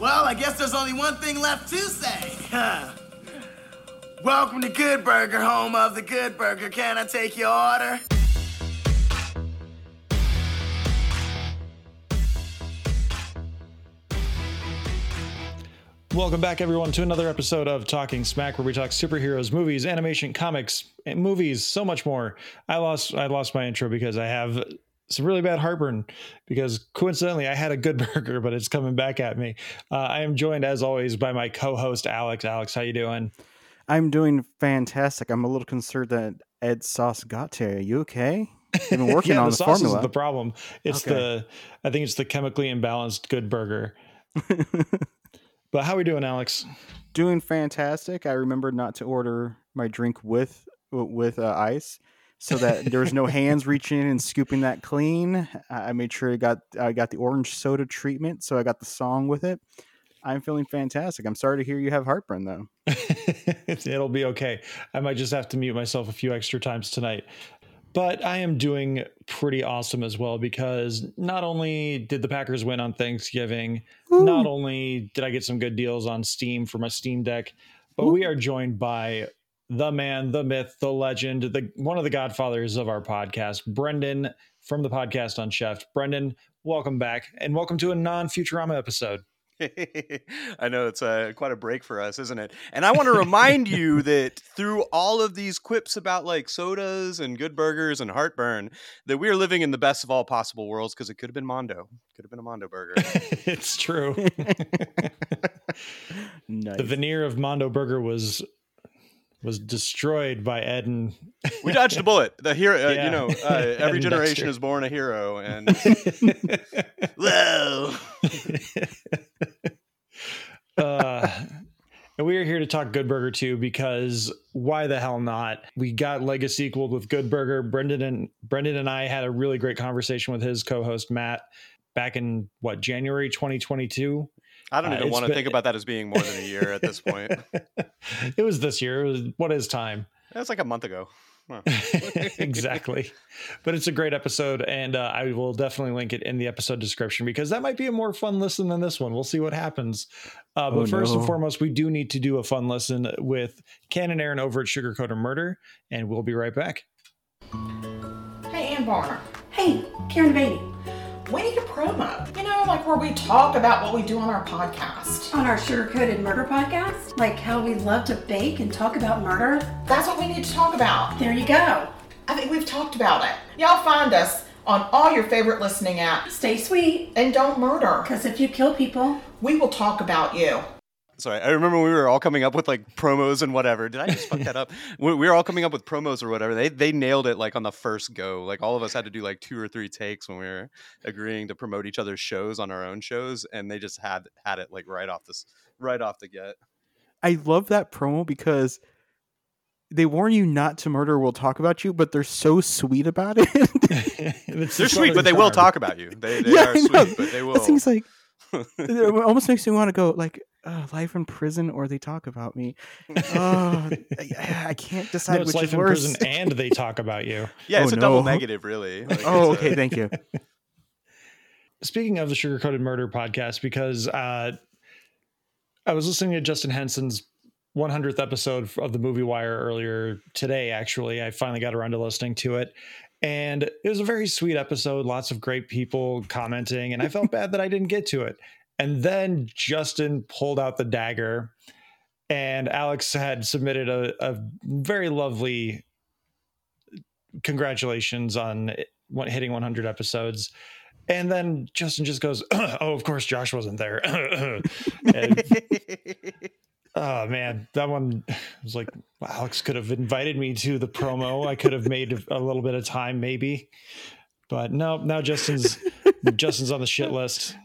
Well, I guess there's only one thing left to say. Welcome to Good Burger, home of the Good Burger. Can I take your order? Welcome back, everyone, to another episode of Talking Smack, where we talk superheroes, movies, animation, comics, movies, so much more. I lost I lost my intro because I have some really bad heartburn because coincidentally I had a good burger, but it's coming back at me. Uh, I am joined, as always, by my co-host Alex. Alex, how you doing? I'm doing fantastic. I'm a little concerned that Ed Sauce got to you. Are you okay? You've been working yeah, on the the, sauce formula. is the problem. It's Okay. the I think it's the chemically imbalanced good burger. But how are we doing, Alex? doing fantastic. I remembered not to order my drink with with uh, ice, so that there was no hands reaching in and scooping that clean. I made sure I got I got the orange soda treatment, so I got the song with it. I'm feeling fantastic. I'm sorry to hear you have heartburn though. It'll be okay. I might just have to mute myself a few extra times tonight. But I am doing pretty awesome as well because not only did the Packers win on Thanksgiving, not only did I get some good deals on Steam for my Steam Deck, but we are joined by the man, the myth, the legend, the one of the godfathers of our podcast, Brendan from the podcast UnChefed. Brendan, welcome back and welcome to a non-Futurama episode. I know it's uh, quite a break for us, isn't it? And I want to remind you that through all of these quips about like sodas and good burgers and heartburn, that we are living in the best of all possible worlds because it could have been Mondo, could have been a Mondo burger. it's true. nice. the veneer of Mondo Burger was was destroyed by Eden. we dodged a bullet. The hero, uh, Yeah. you know, uh, every generation Dexter. is born a hero, and whoa. uh, and we are here to talk Good Burger 2 because why the hell not? We got Legacy equaled with Good Burger. Brendan and Brendan and I had a really great conversation with his co-host Matt back in what January 2022. I don't Uh, even it's want to been- think about that as being more than a year at this point. it was this year. It was what is time? That's like a month ago. Huh. exactly. But it's a great episode, and uh, I will definitely link it in the episode description because that might be a more fun listen than this one. We'll see what happens. Uh, but Oh, first and foremost, we do need to do a fun listen with Ken and Aaron over at Sugar Coated Murder, and we'll be right back. Hey, Ann Barner, Hey, Karen Beatty. We need a promo. You know, like where we talk about what we do on our podcast. On our Sugar Coated Murder podcast, like how we love to bake and talk about murder. That's what we need to talk about. There you go. I think we've talked about it. Y'all find us on all your favorite listening apps. Stay sweet, And don't murder. because if you kill people, We will talk about you. Sorry, I remember we were all coming up with like promos and whatever. Did I just fuck that up? We we were all coming up with promos or whatever. They they nailed it like on the first go. Like all of us had to do like two or three takes when we were agreeing to promote each other's shows on our own shows, and they just had had it like right off this right off the get. I love that promo because they warn you not to murder we'll talk about you, but they're so sweet about it. They're sweet, but they Southern will talk about you. They, they Yeah, are sweet, but they will. That seems like it almost makes me want to go like uh, life in prison or they talk about me. Oh, I, I can't decide No, it's which life is in worse. prison, and they talk about you. yeah, it's Oh, a double negative, really. Like, oh, it's a- okay, thank you. Speaking of the Sugar Coated Murder podcast, because uh, I was listening to Justin Henson's 100th episode of the Movie Wire earlier today. Actually, I finally got around to listening to it, and it was a very sweet episode. Lots of great people commenting, and I felt bad that I didn't get to it. And then Justin pulled out the dagger, and Alex had submitted a, a very lovely congratulations on it- hitting 100 episodes. And then Justin just goes, "Oh, of course, Josh wasn't there." And, oh man, that one was like, Alex could have invited me to the promo. I could have made a little bit of time, maybe. But no, now Justin's Justin's on the shit list.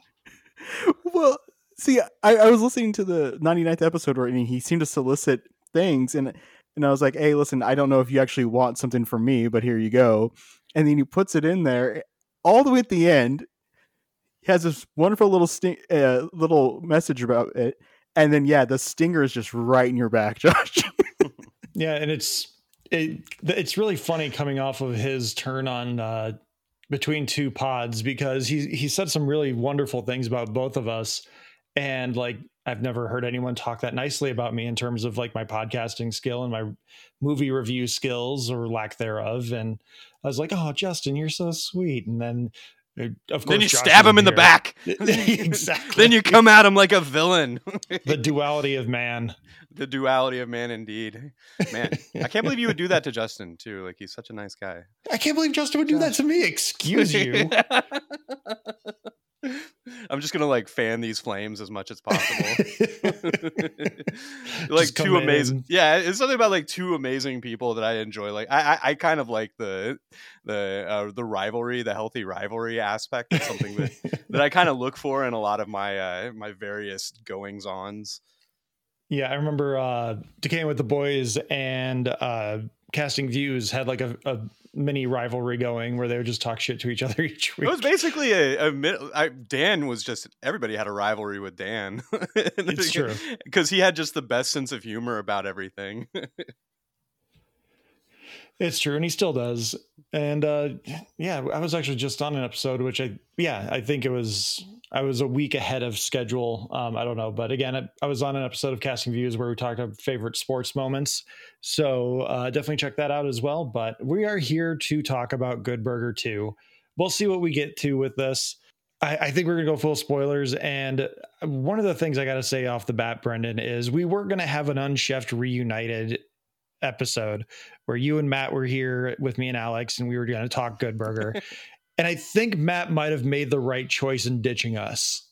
Well, see, I, I was listening to the 99th episode where he seemed to solicit things, and and I was like, hey, listen, I don't know if you actually want something from me, but here you go. And then he puts it in there all the way at the end. He has this wonderful little sting, uh, little message about it, and then yeah, the stinger is just right in your back, Josh. Yeah, and it's it, it's really funny coming off of his turn on uh, between two pods because he he said some really wonderful things about both of us, and like I've never heard anyone talk that nicely about me in terms of like my podcasting skill and my movie review skills or lack thereof. And I was like, "Oh, Justin, you're so sweet." And then, of course, then you Josh stab him in the back. exactly. then you come at him like a villain. the duality of man. the duality of man, indeed. Man, I can't believe you would do that to Justin too. Like he's such a nice guy. I can't believe Justin would do that to me. Excuse you. I'm just gonna like fan these flames as much as possible. like two amazing and- yeah it's something about like two amazing people that i enjoy like i i, I kind of like the the uh, the rivalry the healthy rivalry aspect of something that that i kind of look for in a lot of my uh my various goings ons Yeah, I remember uh Decaying with the Boys and uh Casting Views had like a, a mini rivalry going where they would just talk shit to each other each week. it was basically a, a I, dan was just everybody had a rivalry with dan It's true. because he had just the best sense of humor about everything It's true, and he still does. And uh yeah, I was actually just on an episode which I yeah, I think it was I was a week ahead of schedule. Um, I don't know, but again, I, I was on an episode of Casting Views where we talked about favorite sports moments. So uh, definitely check that out as well. But we are here to talk about Good Burger 2. We'll see what we get to with this. I, I think we're gonna go full spoilers. And one of the things I got to say off the bat, Brendan, is we were gonna have an unchefed reunited episode where you and Matt were here with me and Alex, and we were going to talk Good Burger. and I think Matt might have made the right choice in ditching us.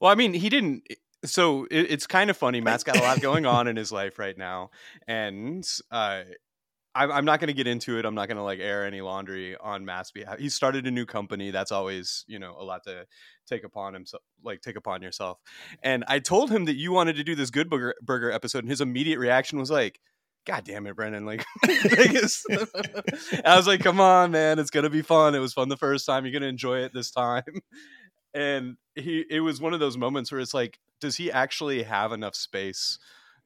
Well, I mean, he didn't. So it, it's kind of funny. Matt's got a lot going on in his life right now, and uh, I'm, I'm not going to get into it. I'm not going to like air any laundry on Matt's behalf. He started a new company. That's always you know a lot to take upon himself, like take upon yourself. And I told him that you wanted to do this Good Burger, Burger episode, and his immediate reaction was like. God damn it, Brendan! Like, I was like, "Come on, man! It's gonna be fun. It was fun the first time. You're gonna enjoy it this time." and he it was one of those moments where it's like does he actually have enough space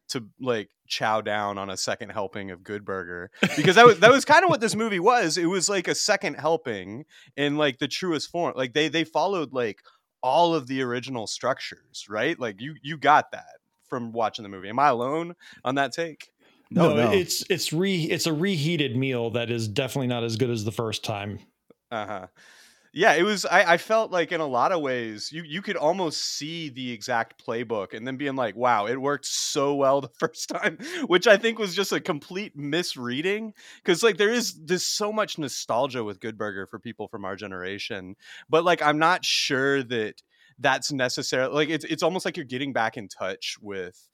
to like chow down on a second helping of good burger because that was that was kind of what this movie was it was like a second helping in like the truest form like they they followed like all of the original structures right like you you got that from watching the movie am i alone on that take No, no. it's it's re it's a reheated meal that is definitely not as good as the first time. Uh-huh. Yeah, it was I, I felt like in a lot of ways you you could almost see the exact playbook and then being like, wow, it worked so well the first time, which I think was just a complete misreading. Cause like there is there's so much nostalgia with Good Burger for people from our generation. But like I'm not sure that that's necessarily Like it's it's almost like you're getting back in touch with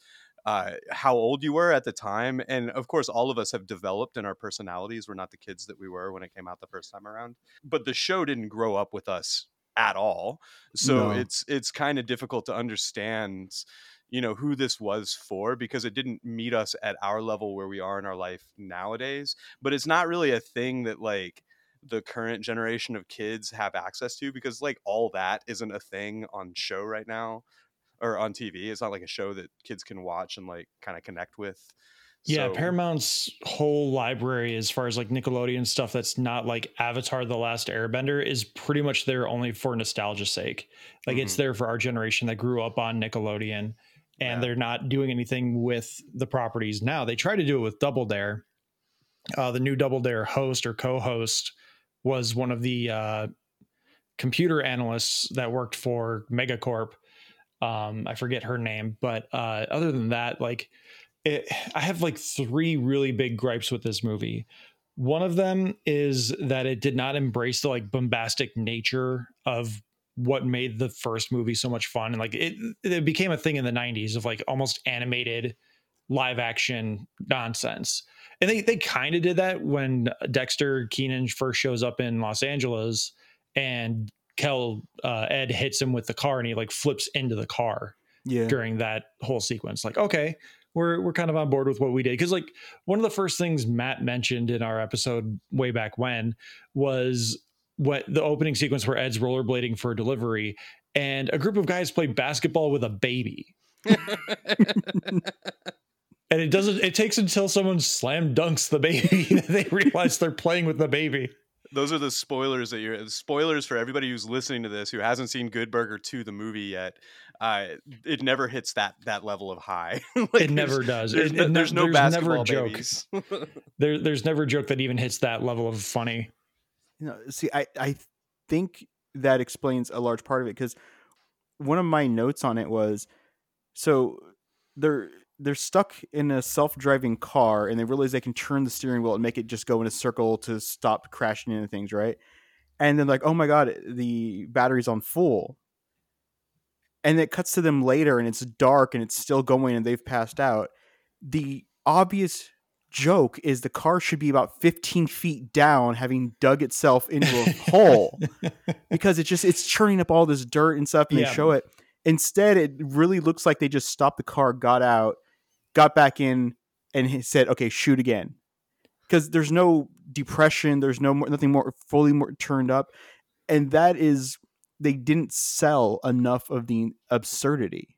uh, how old you were at the time. And of course, all of us have developed in our personalities. We're not the kids that we were when it came out the first time around. But the show didn't grow up with us at all. So No. it's it's kind of difficult to understand you know who this was for because it didn't meet us at our level where we are in our life nowadays but it's not really a thing that like the current generation of kids have access to because like all that isn't a thing on show right now or on TV. It's not like a show that kids can watch and like kind of connect with. Yeah, So- Paramount's whole library, as far as like Nickelodeon stuff that's not like Avatar The Last Airbender, is pretty much there only for nostalgia's sake. Like it's Mhm. there for our generation that grew up on Nickelodeon and Yeah. they're not doing anything with the properties now. They try to do it with Double Dare. Uh, the new Double Dare host or co host was one of the uh, computer analysts that worked for Megacorp. Um, I forget her name, but uh, other than that, like, it, I have like three really big gripes with this movie. One of them is that it did not embrace the like bombastic nature of what made the first movie so much fun and like it it became a thing in the 90s of like almost animated live action nonsense and they they kind of did that when dexter kenan first shows up in los angeles and kel uh, ed hits him with the car and he like flips into the car yeah. during that whole sequence. Like, okay, we're we're kind of on board with what we did because like one of the first things Matt mentioned in our episode way back when was what the opening sequence where Ed's rollerblading for a delivery and a group of guys play basketball with a baby. And it doesn't it takes until someone slam dunks the baby that they realize they're playing with the baby. Those are the spoilers that you're spoilers for everybody who's listening to this who hasn't seen Good Burger 2 the movie yet. Uh, it never hits that that level of high. Like, it never there's- does. There's, It- no, it ne- there's no there's never a joke. There, there's never a joke that even hits that level of funny. You know, see, I I think that explains a large part of it because one of my notes on it was so they're they're stuck in a self-driving car and they realize they can turn the steering wheel and make it just go in a circle to stop crashing into things, right? And then like, oh my god, the battery's on full. And it cuts to them later and it's dark and it's still going and they've passed out. The obvious joke is the car should be about 15 feet down having dug itself into a hole because it just it's churning up all this dirt and stuff and Yeah. they show it instead it really looks like they just stopped the car got out got back in and he said okay shoot again. Because there's no depression there's no more nothing more fully more turned up and that is they didn't sell enough of the absurdity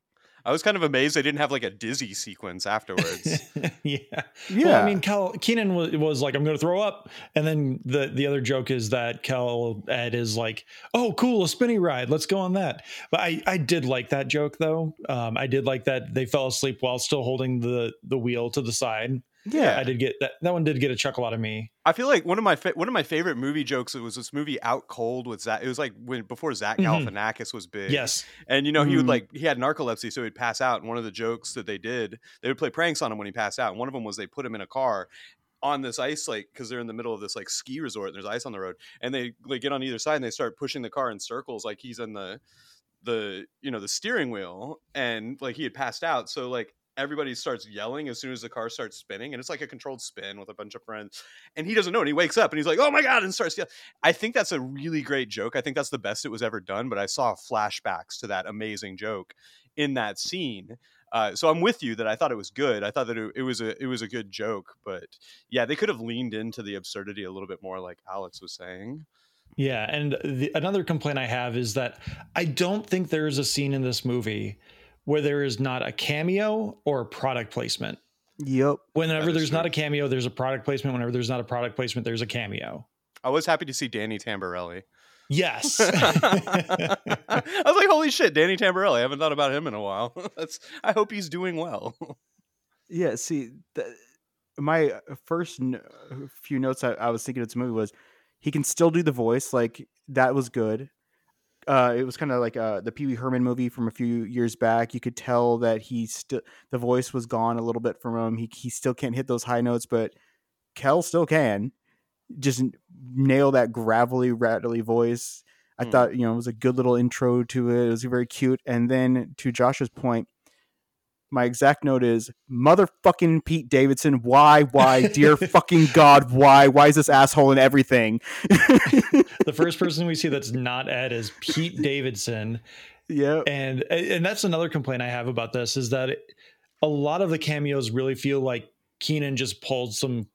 I was kind of amazed they didn't have like a dizzy sequence afterwards. yeah. yeah Well, I mean, Kel Kenan was, was like, "I'm going to throw up," and then the the other joke is that Kel Ed is like, "Oh, cool, a spinny ride, let's go on that." But I I did like that joke though. Um, I did like that they fell asleep while still holding the the wheel to the side. Yeah I did get that. That one did get a chuckle out of me. I feel like one of my fa- one of my favorite movie jokes was this movie Out Cold with Zach. It was like when before Zach Mhm. Galifianakis was big. Yes. And you know, he would Mhm. like he had narcolepsy, so he'd pass out. And one of the jokes that they did, they would play pranks on him when he passed out. And one of them was they put him in a car on this ice like because they're in the middle of this like ski resort and there's ice on the road. And they like get on either side and they start pushing the car in circles like he's in the the you know the steering wheel and like he had passed out. So like everybody starts yelling as soon as the car starts spinning and it's like a controlled spin with a bunch of friends and he doesn't know and he wakes up and he's like oh my god and starts yelling I think that's a really great joke. I think that's the best it was ever done. But I saw flashbacks to that amazing joke in that scene. Uh, so I'm with you that I thought it was good. I thought that it, it was a it was a good joke. But yeah, they could have leaned into the absurdity a little bit more, like Alex was saying. Yeah, and the, another complaint I have is that I don't think there is a scene in this movie where there is not a cameo or a product placement. yep Whenever That is there's not a cameo, there's a product placement. Whenever there's not a product placement, there's a cameo. I was happy to see Danny Tamberelli. Yes. I was like, holy shit, Danny Tamberelli. I haven't thought about him in a while. That's. I hope he's doing well. Yeah, see, th- my uh, first n- few notes I, I was thinking of this movie was he can still do the voice, like that was good. Uh, it was kind of like uh, the Pee Wee Herman movie from a few years back. You could tell that he still the voice was gone a little bit from him. He he still can't hit those high notes, but Kel still can. Just nail that gravelly, rattly voice. I Hmm. thought you know it was a good little intro to it. It was very cute. And then to Josh's point, my exact note is motherfucking Pete Davidson. Why? Why? Dear fucking God, why? Why is this asshole in everything? the first person we see that's not Ed is Pete Davidson. yeah. And and that's another complaint I have about this is that it, a lot of the cameos really feel like Kenan just pulled some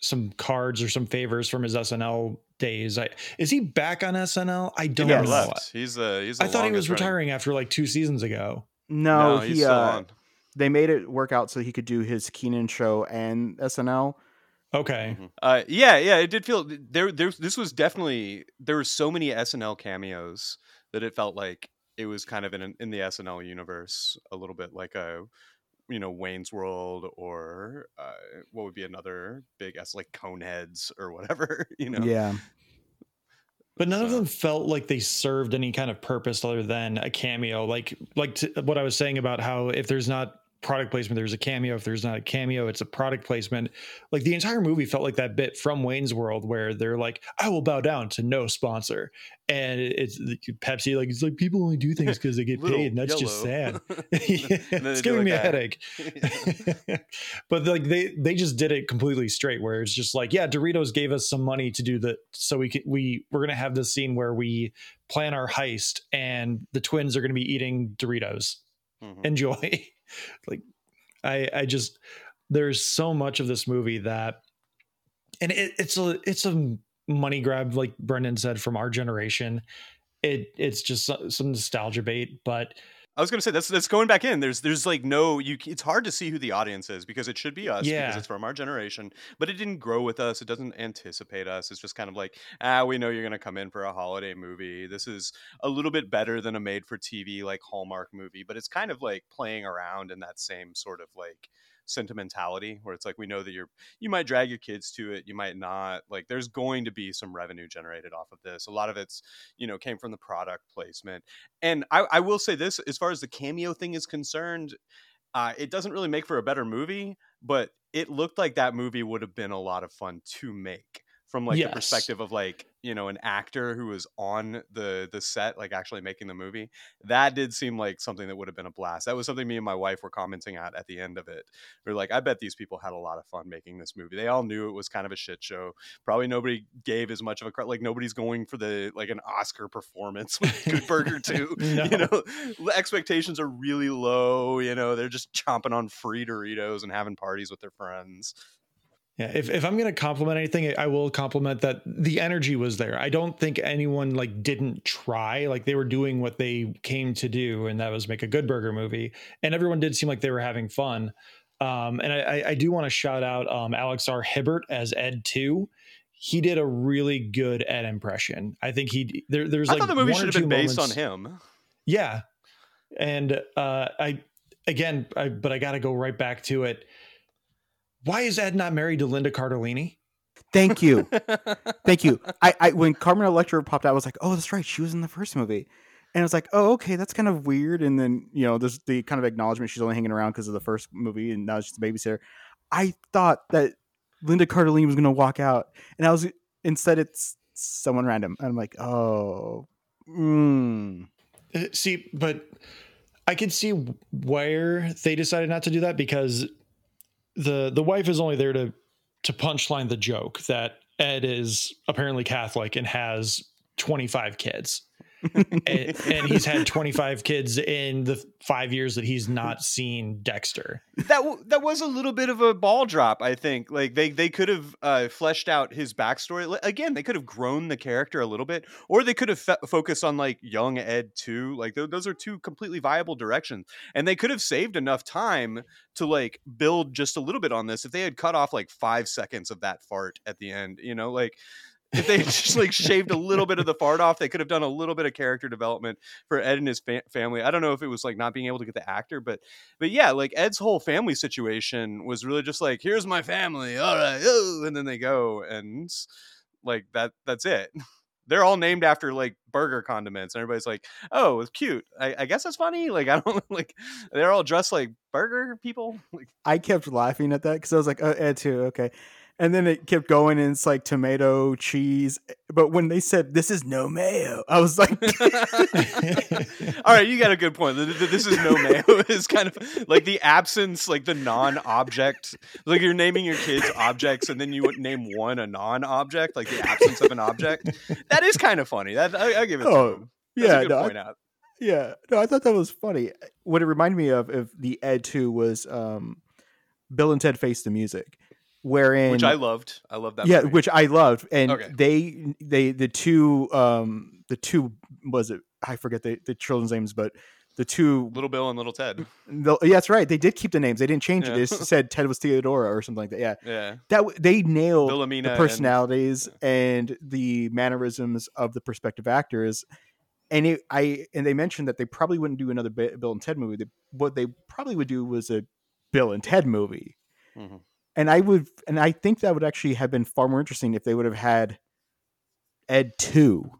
some cards or some favors from his SNL days. I, is he back on SNL? I don't He he know. left. He's uh he's. The I thought he was running- retiring after like two seasons ago. No, No, he's he still uh, on. They made it work out so he could do his Kenan show and SNL. Okay. Uh, yeah, yeah, it did feel there. There, this was definitely there were so many SNL cameos that it felt like it was kind of in in the SNL universe a little bit like a you know Wayne's World or uh, what would be another big S like Coneheads or whatever you know. Yeah. But none of them felt like they served any kind of purpose other than a cameo. Like like t- what I was saying about how if there's not product placement, there's a cameo. If there's not a cameo, it's a product placement. Like the entire movie felt like that bit from Wayne's World where they're like, "I will bow down to no sponsor," and it's Pepsi. Like it's like people only do things because they get paid, and that's just sad. It's giving me a like headache. but like they they just did it completely straight where it's just like yeah doritos gave us some money to do the so we can we we're gonna have this scene where we plan our heist and the twins are gonna be eating doritos Mhm. enjoy like i i just there's so much of this movie that and it, it's a it's a money grab like brendan said from our generation. It it's just some nostalgia bait but I was gonna say that's that's going back in. There's there's like no you. It's hard to see who the audience is because it should be us Yeah. because it's from our generation, but it didn't grow with us. It doesn't anticipate us. It's just kind of like ah, we know you're gonna come in for a holiday movie. This is a little bit better than a made-for-TV like Hallmark movie, but it's kind of like playing around in that same sort of like sentimentality where it's like we know that you're you might drag your kids to it you might not like there's going to be some revenue generated off of this. A lot of it's you know came from the product placement. And I, I will say this as far as the cameo thing is concerned uh, it doesn't really make for a better movie but it looked like that movie would have been a lot of fun to make from like Yes. the perspective of like you know an actor who was on the the set like actually making the movie that did seem like something that would have been a blast. That was something me and my wife were commenting at at the end of it. We are like i bet these people had a lot of fun making this movie. They all knew it was kind of a shit show. Probably nobody gave as much of a like nobody's going for the like an oscar performance with good burger 2 No. you know? Expectations are really low you know? They're just chomping on free doritos and having parties with their friends Yeah, if, if I'm gonna compliment anything, I will compliment that the energy was there. I don't think anyone like didn't try. Like they were doing what they came to do, and that was make a good burger movie. And everyone did seem like they were having fun. Um, and I, I, I do want to shout out um, Alex R. Hibbert as Ed two. He did a really good Ed impression. I think he there, there's i like thought the movie should have been based moments- on him Yeah, and uh, I again, I, but I got to go right back to it. Why is Ed not married to Linda Cardellini? Thank you. Thank you. I, I when Carmen Electra popped out, I was like, oh, that's right. She was in the first movie. And I was like, oh, okay, that's kind of weird. And then, you know, there's the kind of acknowledgement she's only hanging around because of the first movie and now she's a babysitter. I thought that Linda Cardellini was going to walk out. And I was, instead, it's someone random. And I'm like, oh, mm. Uh, See, but I could see where they decided not to do that because the the wife is only there to to punchline the joke that Ed is apparently Catholic and has 25 kids. And, and he's had 25 kids in the five years that he's not seen Dexter. that w- that was a little bit of a ball drop i think. Like they they could have uh, fleshed out his backstory. Again they could have grown the character a little bit or they could have fe- focused on like young ed too. Like th- those are two completely viable directions. And they could have saved enough time to like build just a little bit on this if they had cut off like five seconds of that fart at the end you know? Like if they just like shaved a little bit of the fart off, they could have done a little bit of character development for Ed and his fa- family. I don't know if it was like not being able to get the actor, but but yeah, like Ed's whole family situation was really just like, here's my family, all right, oh, and then they go and like that. That's it. They're all named after like burger condiments, and everybody's like, "Oh, it's cute." I, I guess that's funny. Like I don't like. They're all dressed like burger people. Like I kept laughing at that because I was like, oh, Ed too, okay. And then it kept going and it's like tomato, cheese. But when they said this is no mayo, I was like, All right, you got a good point. Th- th- This is no mayo. is kind of like the absence, like the non-object. Like you're naming your kids objects, and then you would name one a non-object, like the absence of an object. That is kind of funny. That I, I give it. Oh, to him. That's yeah, a good no, I- yeah. No, I thought that was funny. What it reminded me of, if the Ed 2 was um, Bill and Ted Face the Music, wherein. Which I loved. I love that. yeah, movie. which I loved, and Okay. they they the two um the two was it I forget the, the children's names, but the two Little Bill and Little Ted. the, yeah, that's right. They did keep the names. They didn't change it. They said Ted was Theodora or something like that. Yeah, Yeah, that they nailed the and- personalities and, the mannerisms of the prospective actors. And it, I and they mentioned that they probably wouldn't do another Bill and Ted movie. They, what they probably would do was a Bill and Ted movie. Mhm. And I would, and I think that would actually have been far more interesting if they would have had Ed two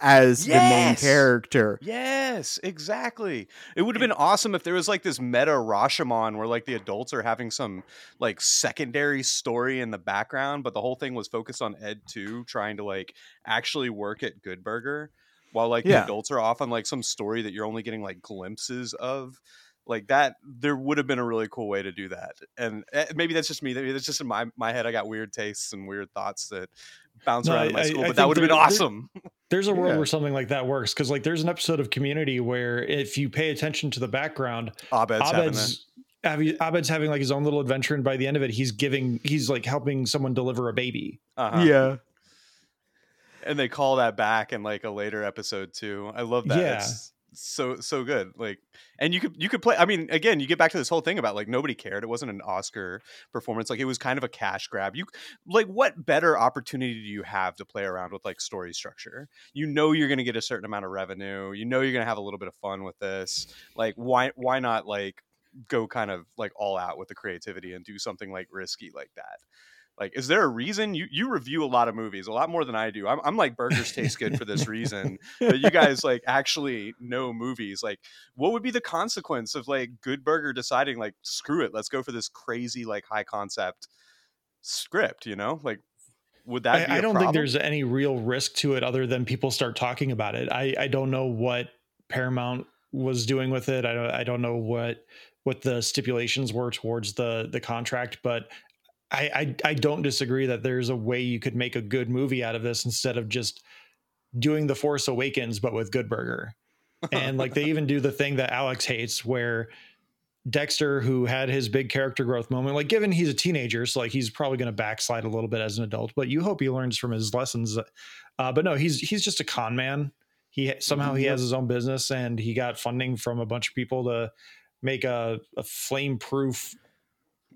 as the main character. Yes, exactly. It would have been awesome if there was like this meta Rashomon where like the adults are having some like secondary story in the background, but the whole thing was focused on Ed 2 trying to like actually work at Good Burger while like the adults are off on like some story that you're only getting like glimpses of. Like that, there would have been a really cool way to do that, and eh, maybe that's just me. Maybe that's just in my my head. I got weird tastes and weird thoughts that bounce No, around in my I- school, I but that would have been there- there- awesome. There's a world Yeah. where something like that works because, like, there's an episode of Community where if you pay attention to the background, Abed's having that. Abed's Abed's having like his own little adventure, and by the end of it, he's giving he's like helping someone deliver a baby. Uh-huh. Yeah. and they call that back in like a later episode too. I love that. Yeah. It's, so so good like and you could you could play i mean again you get back to this whole thing about like nobody cared it wasn't an oscar performance like it was kind of a cash grab you like what better opportunity do you have to play around with like story structure? You know you're going to get a certain amount of revenue you know you're going to have a little bit of fun with this like why why not like go kind of like all out with the creativity and do something like risky like that like, is there a reason you you review a lot of movies, a lot more than I do? I'm, I'm like burgers taste good for this reason. but you guys like actually know movies. Like, what would be the consequence of like Good Burger deciding like screw it, let's go for this crazy like high concept script? You know, like would that? I, I don't problem? think there's any real risk to it other than people start talking about it. I I don't know what Paramount was doing with it. I don't I don't know what what the stipulations were towards the the contract, but I, I I don't disagree that there's a way you could make a good movie out of this instead of just doing the Force Awakens but with Good Burger. And like they even do the thing that Alex hates where Dexter, who had his big character growth moment, like given he's a teenager, so like he's probably going to backslide a little bit as an adult, but you hope he learns from his lessons. Uh, but no, he's he's just a con man. He somehow he has his own business and he got funding from a bunch of people to make a, a flame proof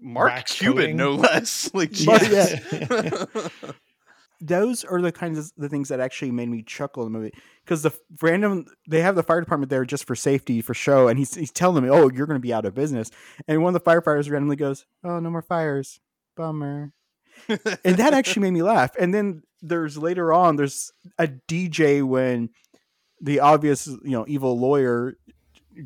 Mark wax Cuban, coating. no less. Like, But Jesus. those are the kinds of the things that actually made me chuckle in the movie because the random they have the fire department there just for safety for show and he's, he's telling them oh you're going to be out of business and one of the firefighters randomly goes oh no more fires bummer and that actually made me laugh and then there's later on there's a dj when the obvious you know evil lawyer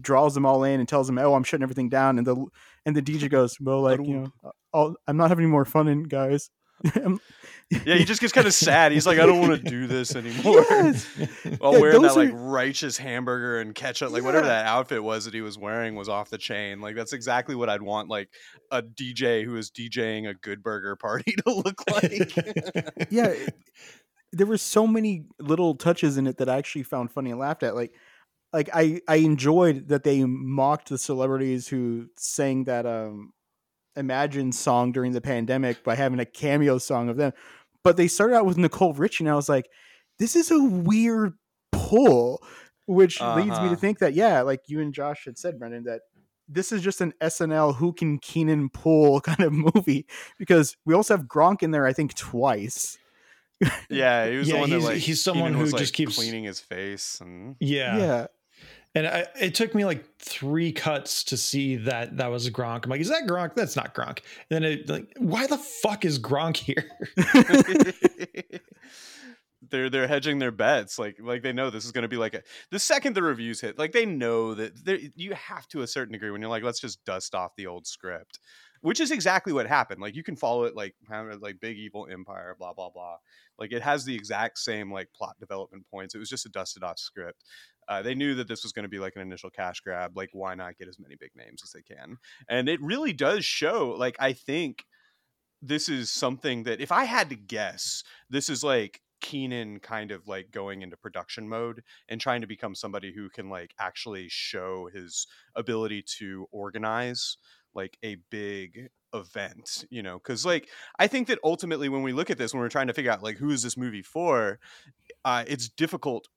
draws them all in and tells them oh i'm shutting everything down and the and the dj goes well like you know I'll, i'm not having any more fun in guys yeah, he just gets kind of sad. He's like, I don't want to do this anymore. Yes. While Yeah, wearing that those like are- righteous hamburger and ketchup, like whatever that outfit was that he was wearing was off the chain. Like that's exactly what I'd want like a DJ who is DJing a good burger party to look like. yeah there were so many little touches in it that i actually found funny and laughed at like like i i enjoyed that they mocked the celebrities who sang that um imagine song during the pandemic by having a cameo song of them but they started out with nicole richie and i was like this is a weird pull which leads me Uh-huh. to think that yeah like you and josh had said brendan that this is just an SNL who can Kenan pull kind of movie because we also have Gronk in there, I think, twice. yeah, he was the Yeah, one that he's- like he's someone Kenan was, who like, just keeps- cleaning his face and yeah. yeah. And I, it took me like three cuts to see that that was Gronk. I'm like, is that Gronk? That's not Gronk. And then it like, why the fuck is Gronk here? they're they're hedging their bets like like they know this is going to be like a the second the reviews hit like they know that you have to a certain degree when you're like let's just dust off the old script which is exactly what happened like you can follow it like like big evil empire blah blah blah like it has the exact same like plot development points it was just a dusted off script uh, they knew that this was going to be like an initial cash grab like why not get as many big names as they can? And it really does show like i think this is something that if i had to guess this is like Kenan kind of like going into production mode and trying to become somebody who can like actually show his ability to organize like a big event, you know, because like I think that ultimately when we look at this, when we're trying to figure out like who is this movie for, uh, it's difficult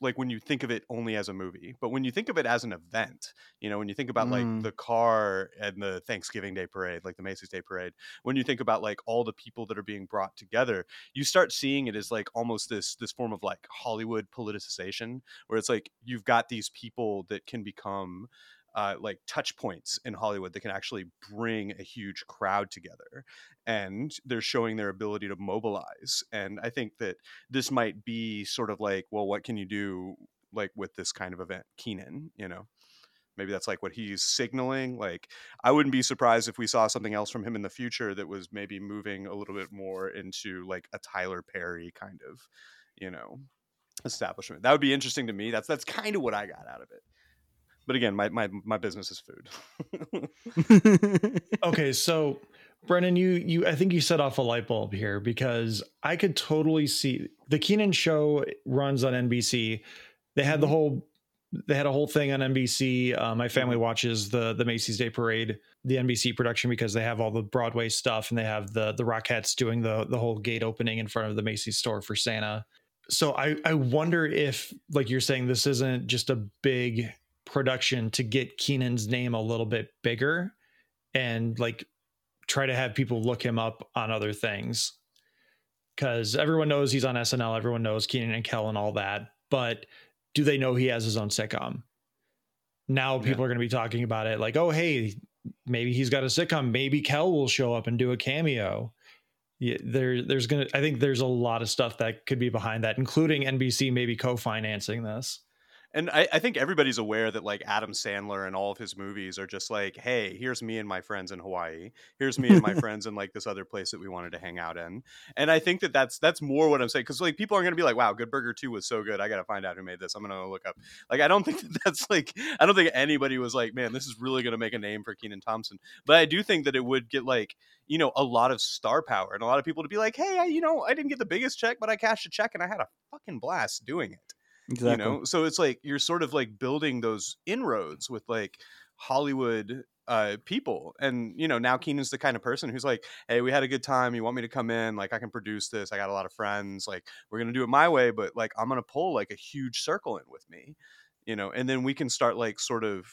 like when you think of it only as a movie but when you think of it as an event you know when you think about like Mm. the car and the thanksgiving day parade like the macy's day parade when you think about like all the people that are being brought together you start seeing it as like almost this this form of like hollywood politicization where it's like you've got these people that can become uh, like touch points in Hollywood that can actually bring a huge crowd together, and they're showing their ability to mobilize. And I think that this might be sort of like, well, what can you do like with this kind of event, Kenan? You know, maybe that's like what he's signaling. Like, I wouldn't be surprised if we saw something else from him in the future that was maybe moving a little bit more into like a Tyler Perry kind of, you know, establishment. That would be interesting to me. That's that's kind of what I got out of it. But again, my my my business is food. okay, so Brendan, you you I think you set off a light bulb here because I could totally see the Kenan show runs on NBC. They had the whole they had a whole thing on NBC. Uh, my family watches the the Macy's Day Parade, the NBC production because they have all the Broadway stuff and they have the the Rockettes doing the the whole gate opening in front of the Macy's store for Santa. so I I wonder if like you're saying this isn't just a big production to get Kenan's name a little bit bigger and like try to have people look him up on other things because everyone knows he's on SNL, everyone knows Kenan and Kel and all that, but do they know he has his own sitcom? Now people are going to be talking about it like, oh hey, maybe he's got a sitcom. Maybe Kel will show up and do a cameo. Yeah, there, there's gonna. I think there's a lot of stuff that could be behind that, including NBC maybe co-financing this. And I, I think everybody's aware that like Adam Sandler and all of his movies are just like, hey, here's me and my friends in Hawaii. Here's me and my friends in like this other place that we wanted to hang out in. And I think that that's that's more what I'm saying because like people are gonna be like, wow, Good Burger Two was so good. I gotta find out who made this. I'm gonna look up. Like I don't think that that's like I don't think anybody was like, man, this is really gonna make a name for Kenan Thompson. But I do think that it would get like you know a lot of star power and a lot of people to be like, hey, I, you know, I didn't get the biggest check, but I cashed a check and I had a fucking blast doing it Exactly. you know? So it's like you're sort of like building those inroads with like hollywood uh people and you know now kenan's the kind of person who's like hey we had a good time you want me to come in? Like i can produce this i got a lot of friends like we're gonna do it my way but like i'm gonna pull like a huge circle in with me you know? And then we can start like sort of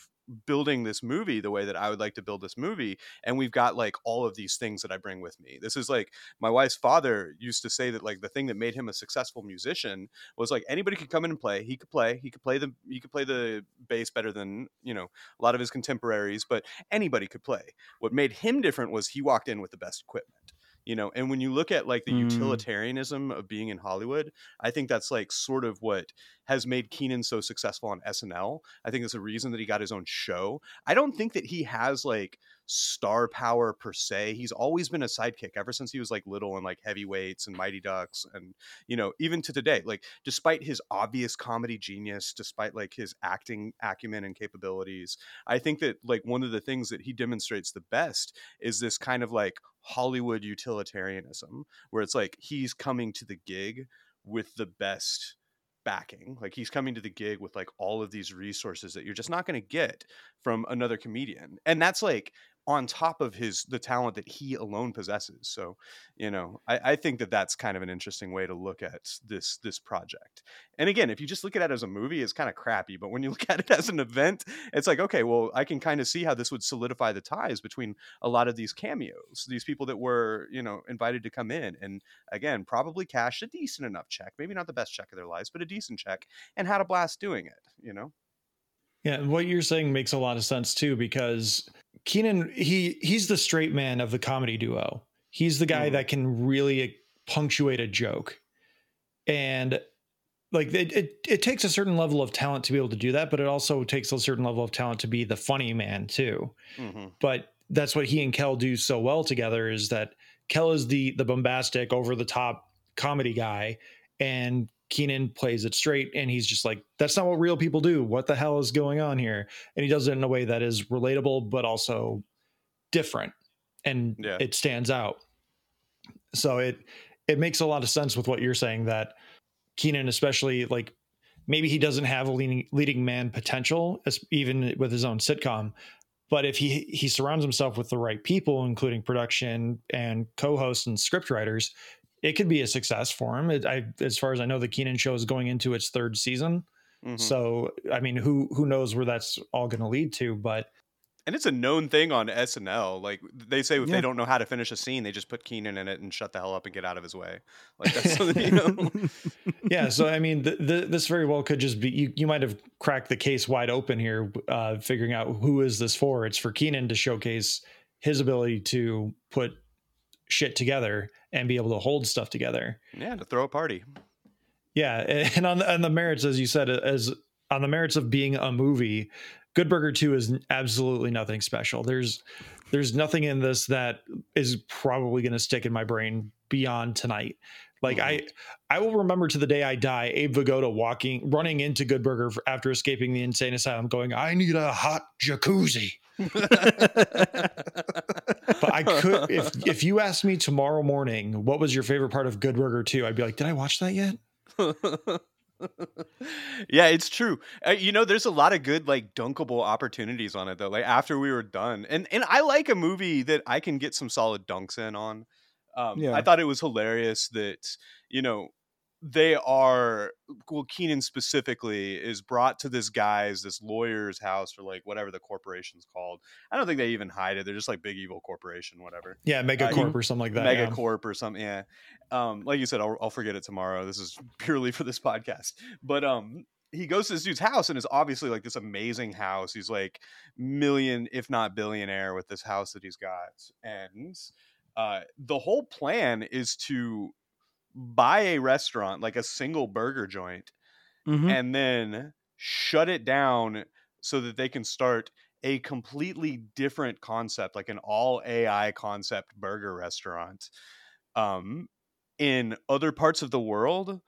building this movie the way that I would like to build this movie and we've got like all of these things that I bring with me. This is like my wife's father used to say that like the thing that made him a successful musician was like anybody could come in and play. He could play. He could play the he could play the bass better than, you know, a lot of his contemporaries, but anybody could play. What made him different was he walked in with the best equipment you know and when you look at like the Mm. utilitarianism of being in hollywood i think that's like sort of what has made kenan so successful on snl i think it's a reason that he got his own show i don't think that he has like star power per se he's always been a sidekick ever since he was like little and like heavyweights and mighty ducks and you know even to today like despite his obvious comedy genius despite like his acting acumen and capabilities i think that like one of the things that he demonstrates the best is this kind of like Hollywood utilitarianism, where it's like he's coming to the gig with the best backing. Like he's coming to the gig with like all of these resources that you're just not going to get from another comedian. And that's like on top of his the talent that he alone possesses. So, you know, I, I think that that's kind of an interesting way to look at this this project. And again, if you just look at it as a movie, it's kind of crappy. But when you look at it as an event, it's like, okay, well, I can kind of see how this would solidify the ties between a lot of these cameos, these people that were, you know, invited to come in and again, probably cashed a decent enough check, maybe not the best check of their lives, but a decent check and had a blast doing it, you know? Yeah, and what you're saying makes a lot of sense too because Kenan he he's the straight man of the comedy duo. He's the guy Mhm. that can really punctuate a joke. And like it, it it takes a certain level of talent to be able to do that, but it also takes a certain level of talent to be the funny man too. Mm-hmm. But that's what he and Kel do so well together is that Kel is the the bombastic, over the top comedy guy, and Kenan plays it straight, and he's just like, "That's not what real people do. What the hell is going on here?" And he does it in a way that is relatable, but also different, and Yeah. it stands out. So it it makes a lot of sense with what you're saying that Kenan, especially like maybe he doesn't have a leading leading man potential, as, even with his own sitcom. But if he he surrounds himself with the right people, including production and co-hosts and script writers, it could be a success for him. It, I, as far as I know, the Kenan show is going into its third season. Mhm. So I mean, who who knows where that's all going to lead to? But And it's a known thing on SNL. Like they say, if Yeah. they don't know how to finish a scene, they just put Kenan in it and shut the hell up and get out of his way. Like that's you know. yeah, so I mean, th- th- this very well could just be you. You might have cracked the case wide open here, uh, figuring out who is this for. It's for Kenan to showcase his ability to put shit together and be able to hold stuff together. Yeah, to throw a party. Yeah, and on the, on the merits, as you said, as on the merits of being a movie, Good Burger Two is absolutely nothing special. There's there's nothing in this that is probably going to stick in my brain beyond tonight. Like I mm-hmm. I will remember to the day I die, Abe Vigoda walking running into Good Burger after escaping the insane asylum, going, "I need a hot jacuzzi." But I could if if you asked me tomorrow morning what was your favorite part of Good Burger Two, I'd be like, "Did I watch that yet?" yeah, it's true. Uh, you know, there's a lot of good like dunkable opportunities on it though. Like after we were done, and and I like a movie that I can get some solid dunks in on. Um, Yeah. I thought it was hilarious that you know they are well kenan specifically is brought to this guy's this lawyer's house or like whatever the corporation's called. I don't think they even hide it. They're just like big evil corporation whatever. Yeah, megacorp Uh, or something like that. yeah. megacorp or something yeah. Um like you said I'll, I'll forget it tomorrow. This is purely for this podcast. But um he goes to this dude's house and is obviously like this amazing house. He's like million if not billionaire with this house that he's got. And uh the whole plan is to buy a restaurant like a single burger joint Mhm. and then shut it down so that they can start a completely different concept like an all ai concept burger restaurant um in other parts of the world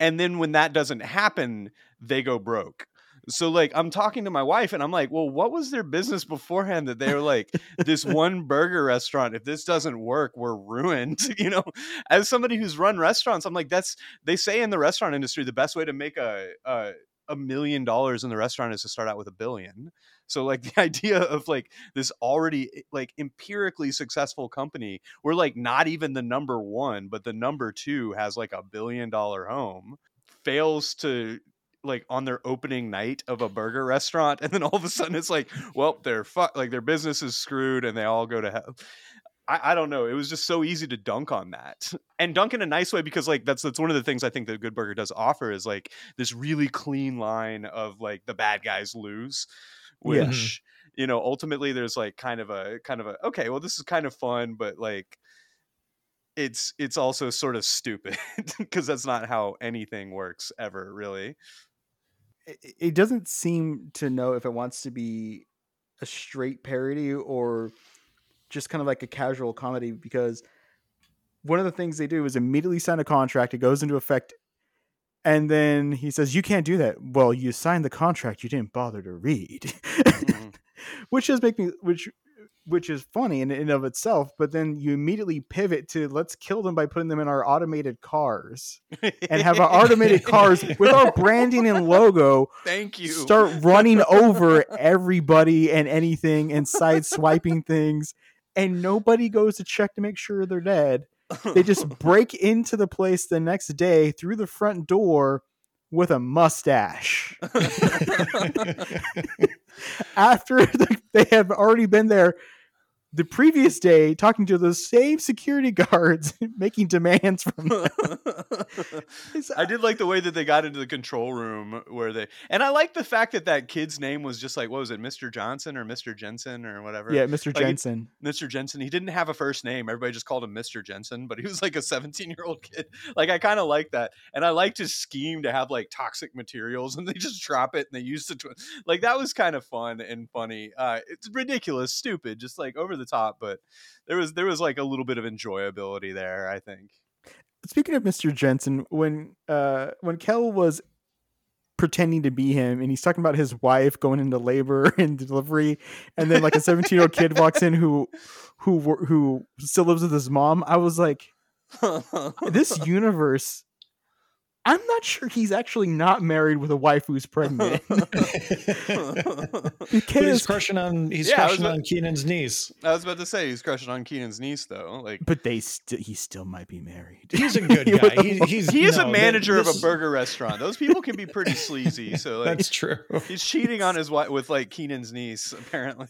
and then when that doesn't happen they go broke so like i'm talking to my wife and i'm like well what was their business beforehand that they were like this one burger restaurant if this doesn't work we're ruined you know? As somebody who's run restaurants i'm like that's they say in the restaurant industry the best way to make a a, a million dollars in the restaurant is to start out with a billion. So like the idea of like this already eh, like empirically successful company we're like not even the number one but the number two has like a billion dollar home fails to like on their opening night of a burger restaurant and then all of a sudden it's like well they're fu- like their business is screwed and they all go to hell I, I don't know. It was just so easy to dunk on that, and dunk in a nice way because like that's that's one of the things I think that Good Burger does offer is like this really clean line of like the bad guys lose, Yeah. Mm-hmm. which you know ultimately there's like kind of a kind of a okay well this is kind of fun but like it's it's also sort of stupid because that's not how anything works ever really. It, it doesn't seem to know if it wants to be a straight parody or just kind of like a casual comedy because one of the things they do is immediately sign a contract it goes into effect and then he says you can't do that well you signed the contract you didn't bother to read Mhm. which does make me which which is funny in and of itself but then you immediately pivot to let's kill them by putting them in our automated cars and have our automated cars with our branding and logo Thank you. start running over everybody and anything and side swiping things and nobody goes to check to make sure they're dead they just break into the place the next day through the front door with a mustache after they have already been there the previous day talking to the same security guards making demands from them I did like the way that they got into the control room where they, and I like the fact that that kid's name was just like, what was it, Mr. Johnson or Mr. Jensen or whatever? yeah mr Like, jensen Mr. Jensen. He didn't have a first name. Everybody just called him Mr. Jensen, but he was like a 17 year old kid. Like, I kind of like that. And I liked his scheme to have like toxic materials and they just drop it and they use it to, like, that was kind of fun and funny. Uh, it's ridiculous, stupid, just like over the top, but there was, there was like a little bit of enjoyability there, I think. speaking of Mr. Jensen, when uh when Kel was pretending to be him and he's talking about his wife going into labor and delivery and then like a 17 year old kid walks in who who who still lives with his mom i was like this universe i'm not sure he's actually not married with a wife who's pregnant but he's crushing on he's Yeah, crushing about- on Kenan's niece. I was about to say he's crushing on Kenan's niece though. Like but they still he still might be married He's a good guy. He, he's he is no, a th- manager of a burger restaurant. Those people can be pretty sleazy. So like That's true. he's cheating on his wife with like Kenan's niece apparently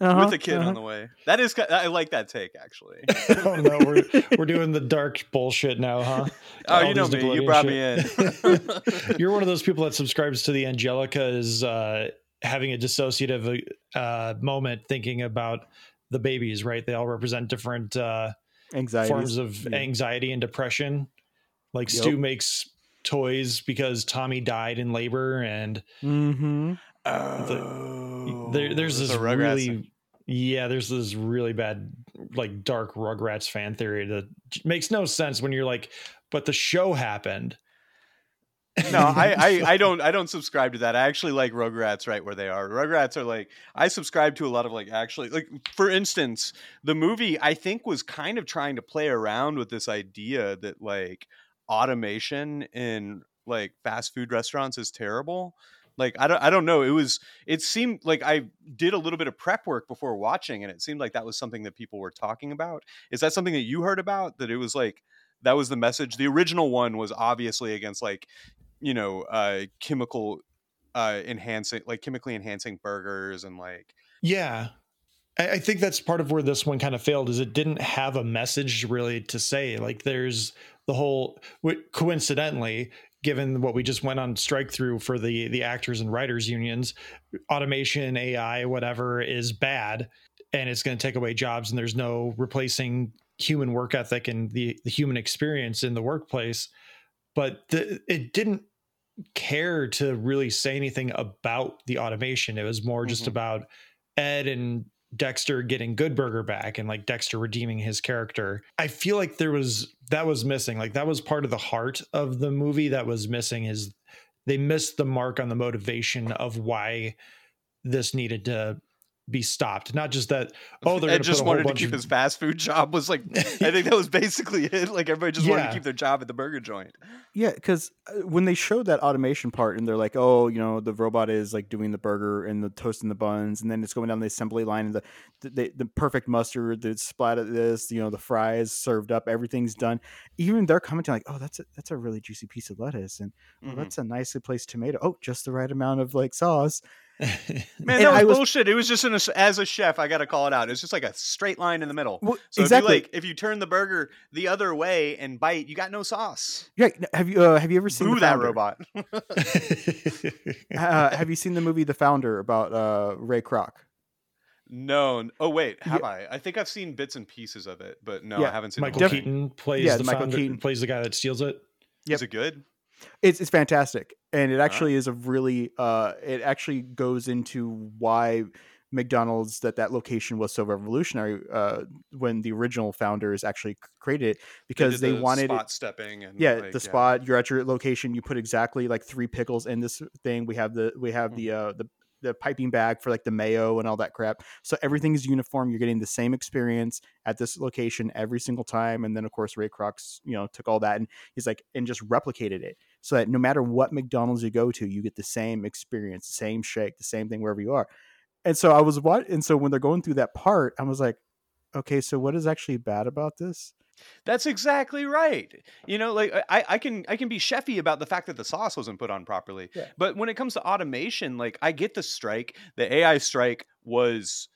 Uh-huh, with a kid uh-huh. on the way. That is I like that take actually. oh no, we're we're doing the dark bullshit now, huh? Oh, All you know me. You Nickelodeon brought shit. me in. You're one of those people that subscribes to the Angelica is uh, having a dissociative uh, moment thinking about the babies, right? They all represent different uh, forms of yeah. anxiety and depression. Like Yep. Stu makes toys because Tommy died in labor, and mm-hmm oh, there, there's this a Rugrats thing. really, yeah, there's this really bad, like dark Rugrats fan theory that makes no sense when you're like, but the show happened. No, I, I, I don't I don't subscribe to that. I actually like Rugrats right where they are. Rugrats are like I subscribe to a lot of like actually like for instance, the movie I think was kind of trying to play around with this idea that like automation in like fast food restaurants is terrible. Like I don't I don't know. It was it seemed like I did a little bit of prep work before watching and it seemed like that was something that people were talking about. Is that something that you heard about that it was like that was the message. The original one was obviously against like you know uh, chemical uh, enhancing, like chemically enhancing burgers and like Yeah. I, I think that's part of where this one kind of failed is it didn't have a message really to say. Like there's the whole wh- coincidentally, given what we just went on strike through for the the actors and writers unions, automation, AI, whatever is bad and it's going to take away jobs and there's no replacing human work ethic and the, the human experience in the workplace. But the, it didn't care to really say anything about the automation. It was more just Mhm. about Ed and Dexter getting Good Burger back and like Dexter redeeming his character. I feel like there was that was missing. Like that was part of the heart of the movie that was missing is they missed the mark on the motivation of why this needed to be stopped. Not just that oh they're Ed just put a whole wanted to keep of- his fast food job. Was like I think that was basically it. Like everybody just wanted to keep their job at the burger joint. Yeah, because when they showed that automation part, and they're like, "Oh, you know, the robot is like doing the burger and the toast and the buns, and then it's going down the assembly line, and the the, the, the perfect mustard, the splat of this, you know, the fries served up, everything's done." Even they're commenting like, "Oh, that's a that's a really juicy piece of lettuce, and oh, Mhm. that's a nicely placed tomato. Oh, just the right amount of like sauce." Man, that was, was- bullshit. It was just in a, as a chef, I got to call it out. It's just like a straight line in the middle. Well, So exactly. if you like, if you turn the burger the other way and bite, you got no sauce. yeah. Have you uh, have you ever seen Boo that robot. Uh, have you seen the movie The Founder about uh, Ray Kroc? no. Oh wait, Yeah. have I? I think I've seen bits and pieces of it, but no, Yeah, I haven't seen. Michael the. Keaton plays Yeah, the Michael founder- Keaton. plays the guy that steals it. Yep. Is it good? It's it's fantastic, and it actually is a really uh, it actually goes into why McDonald's that that location was so revolutionary uh, when the original founders actually created it because they, the wanted spot it. stepping and Yeah, like, the spot. You're at your location. You put exactly like three pickles in this thing. We have the we have the uh, the the piping bag for like the mayo and all that crap. So everything is uniform. You're getting the same experience at this location every single time. And then of course Ray Kroc's, you know, took all that and he's like and just replicated it so that no matter what McDonald's you go to, you get the same experience, the same shake, the same thing wherever you are. And so I was what and so when they're going through that part, I was like, okay, so what is actually bad about this? That's exactly right. You know, like I, I can I can be chefy about the fact that the sauce wasn't put on properly. Yeah. But when it comes to automation, like I get the strike. The AI strike was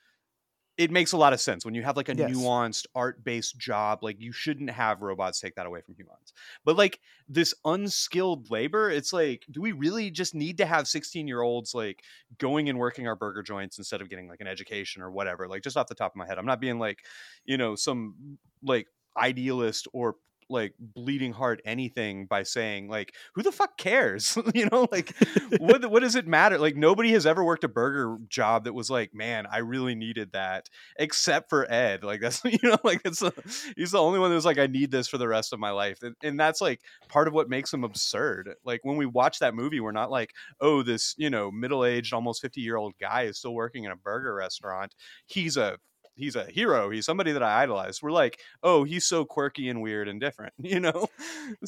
it makes a lot of sense when you have like a Yes. nuanced art-based job like you shouldn't have robots take that away from humans but like this unskilled labor it's like do we really just need to have 16 year olds like going and working our burger joints instead of getting like an education or whatever like just off the top of my head i'm not being like you know some like idealist or like bleeding heart anything by saying like who the fuck cares? You know like what what does it matter? Like nobody has ever worked a burger job that was like man i really needed that except for ed like that's you know like it's a, he's the only one that was like i need this for the rest of my life and, and that's like part of what makes him absurd. Like when we watch that movie we're not like oh this you know middle-aged almost 50 year old guy is still working in a burger restaurant. He's a he's a hero he's somebody that i idolize we're like oh he's so quirky and weird and different you know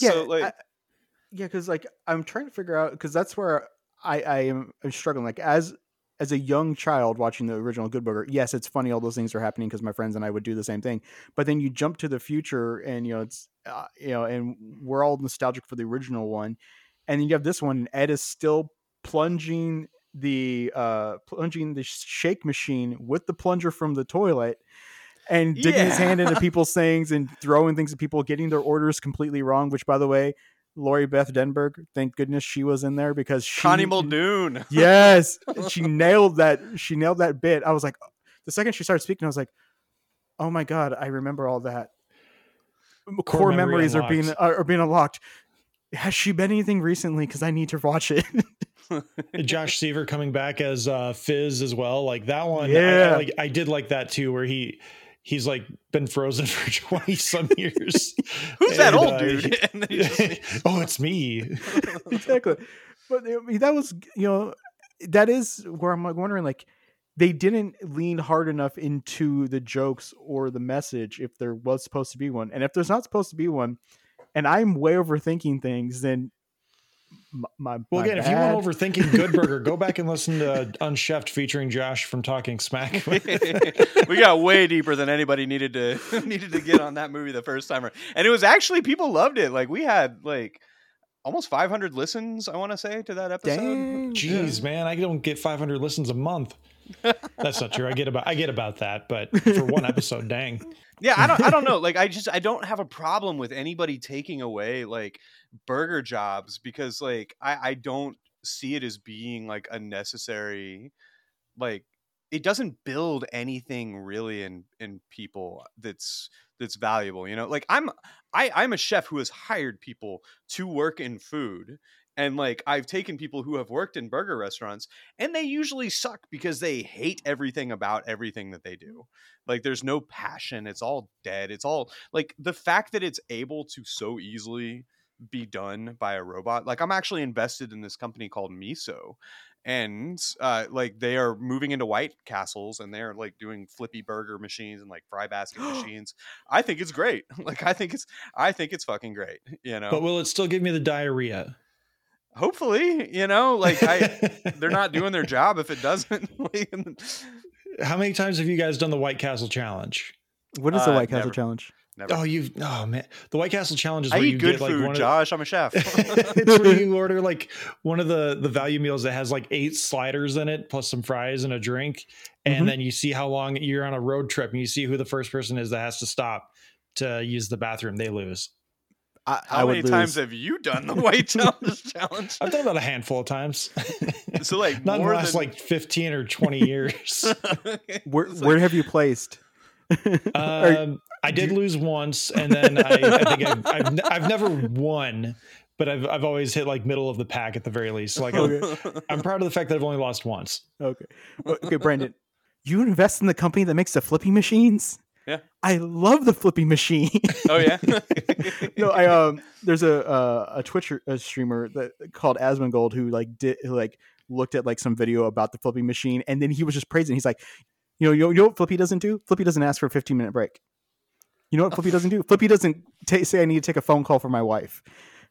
Yeah, so like I- yeah, because like I'm trying to figure out because that's where I I am I'm struggling. Like as as a young child watching the original Good Burger, yes, it's funny all those things are happening because my friends and I would do the same thing. But then you jump to the future, and you know it's uh, you know, and we're all nostalgic for the original one, and then you have this one. and Ed is still plunging the uh plunging the shake machine with the plunger from the toilet and digging his hand into people's things and throwing things at people getting their orders completely wrong which by the way Lori Beth Denberg thank goodness she was in there because she connie muldoon. Yes she nailed that she nailed that bit. I was like the second she started speaking i was like oh my god i remember all that. Core, memory memories are being unlocked. are, are being unlocked. Has she been anything recently? Because i need to watch it Josh Server coming back as uh, Fizz as well. Like that one, I- Yeah. I, like, I did like that too, where he he's like been frozen for twenty some years. Who's that old uh, dude? he- And then he just- oh, it's me. exactly but I mean, that was you know that is where i'm like wondering like they didn't lean hard enough into the jokes or the message if there was supposed to be one and if there's not supposed to be one and i'm way overthinking things then my Well, my again, if you bad. want overthinking Good Burger, go back and listen to Unchefed featuring Josh from Talking Smack. we got way deeper than anybody needed to needed to get on that movie the first time, and it was actually people loved it. Like we had like almost 500 listens, I want to say, to that episode. Dang. Jeez, man, I don't get 500 listens a month. That's not true. I get about I get about that, but for one episode, dang. Yeah, I don't I don't know. Like I just I don't have a problem with anybody taking away like burger jobs because like I I don't see it as being like a necessary like it doesn't build anything really in in people that's that's valuable, you know? Like I'm I I'm a chef who has hired people to work in food and like I've taken people who have worked in burger restaurants and they usually suck because they hate everything about everything that they do. Like there's no passion, it's all dead. It's all like the fact that it's able to so easily be done by a robot. Like I'm actually invested in this company called Miso and uh like they are moving into white castles and they're like doing flippy burger machines and like fry basket machines i think it's great like i think it's i think it's fucking great you know But will it still give me the diarrhea? Hopefully you know like i they're not doing their job if it doesn't How many times have you guys done the White Castle challenge? What is the Uh, White Castle never. challenge? never. Oh, you've oh man, the White Castle challenge is i where eat you good get like food one of josh i'm a chef it's where you order like one of the the value meals that has like eight sliders in it plus some fries and a drink and Mhm. then you see how long you're on a road trip and you see who the first person is that has to stop to use the bathroom they lose I, how I would many lose. times have you done the white challenge challenge i've done about a handful of times so like not in the more last than like 15 or 20 years where It's where have you placed? Are- um, i did lose once and then i, I think I've, I've, n- I've never won but I've, I've always hit like middle of the pack at the very least like I'm, Okay. I'm proud of the fact that i've only lost once Okay. Okay, Brandon, you invest in the company that makes the flippy machines? Yeah. I love the flipping machine. oh yeah no, I um there's a uh, a Twitch a streamer that called Asmongold who like did who, like looked at like some video about the flipping machine and then he was just praising. He's like, you know, you know, you know what Flippy doesn't do? Flippy doesn't ask for a 15 minute break. You know what Flippy doesn't do? Flippy doesn't ta say I need to take a phone call for my wife.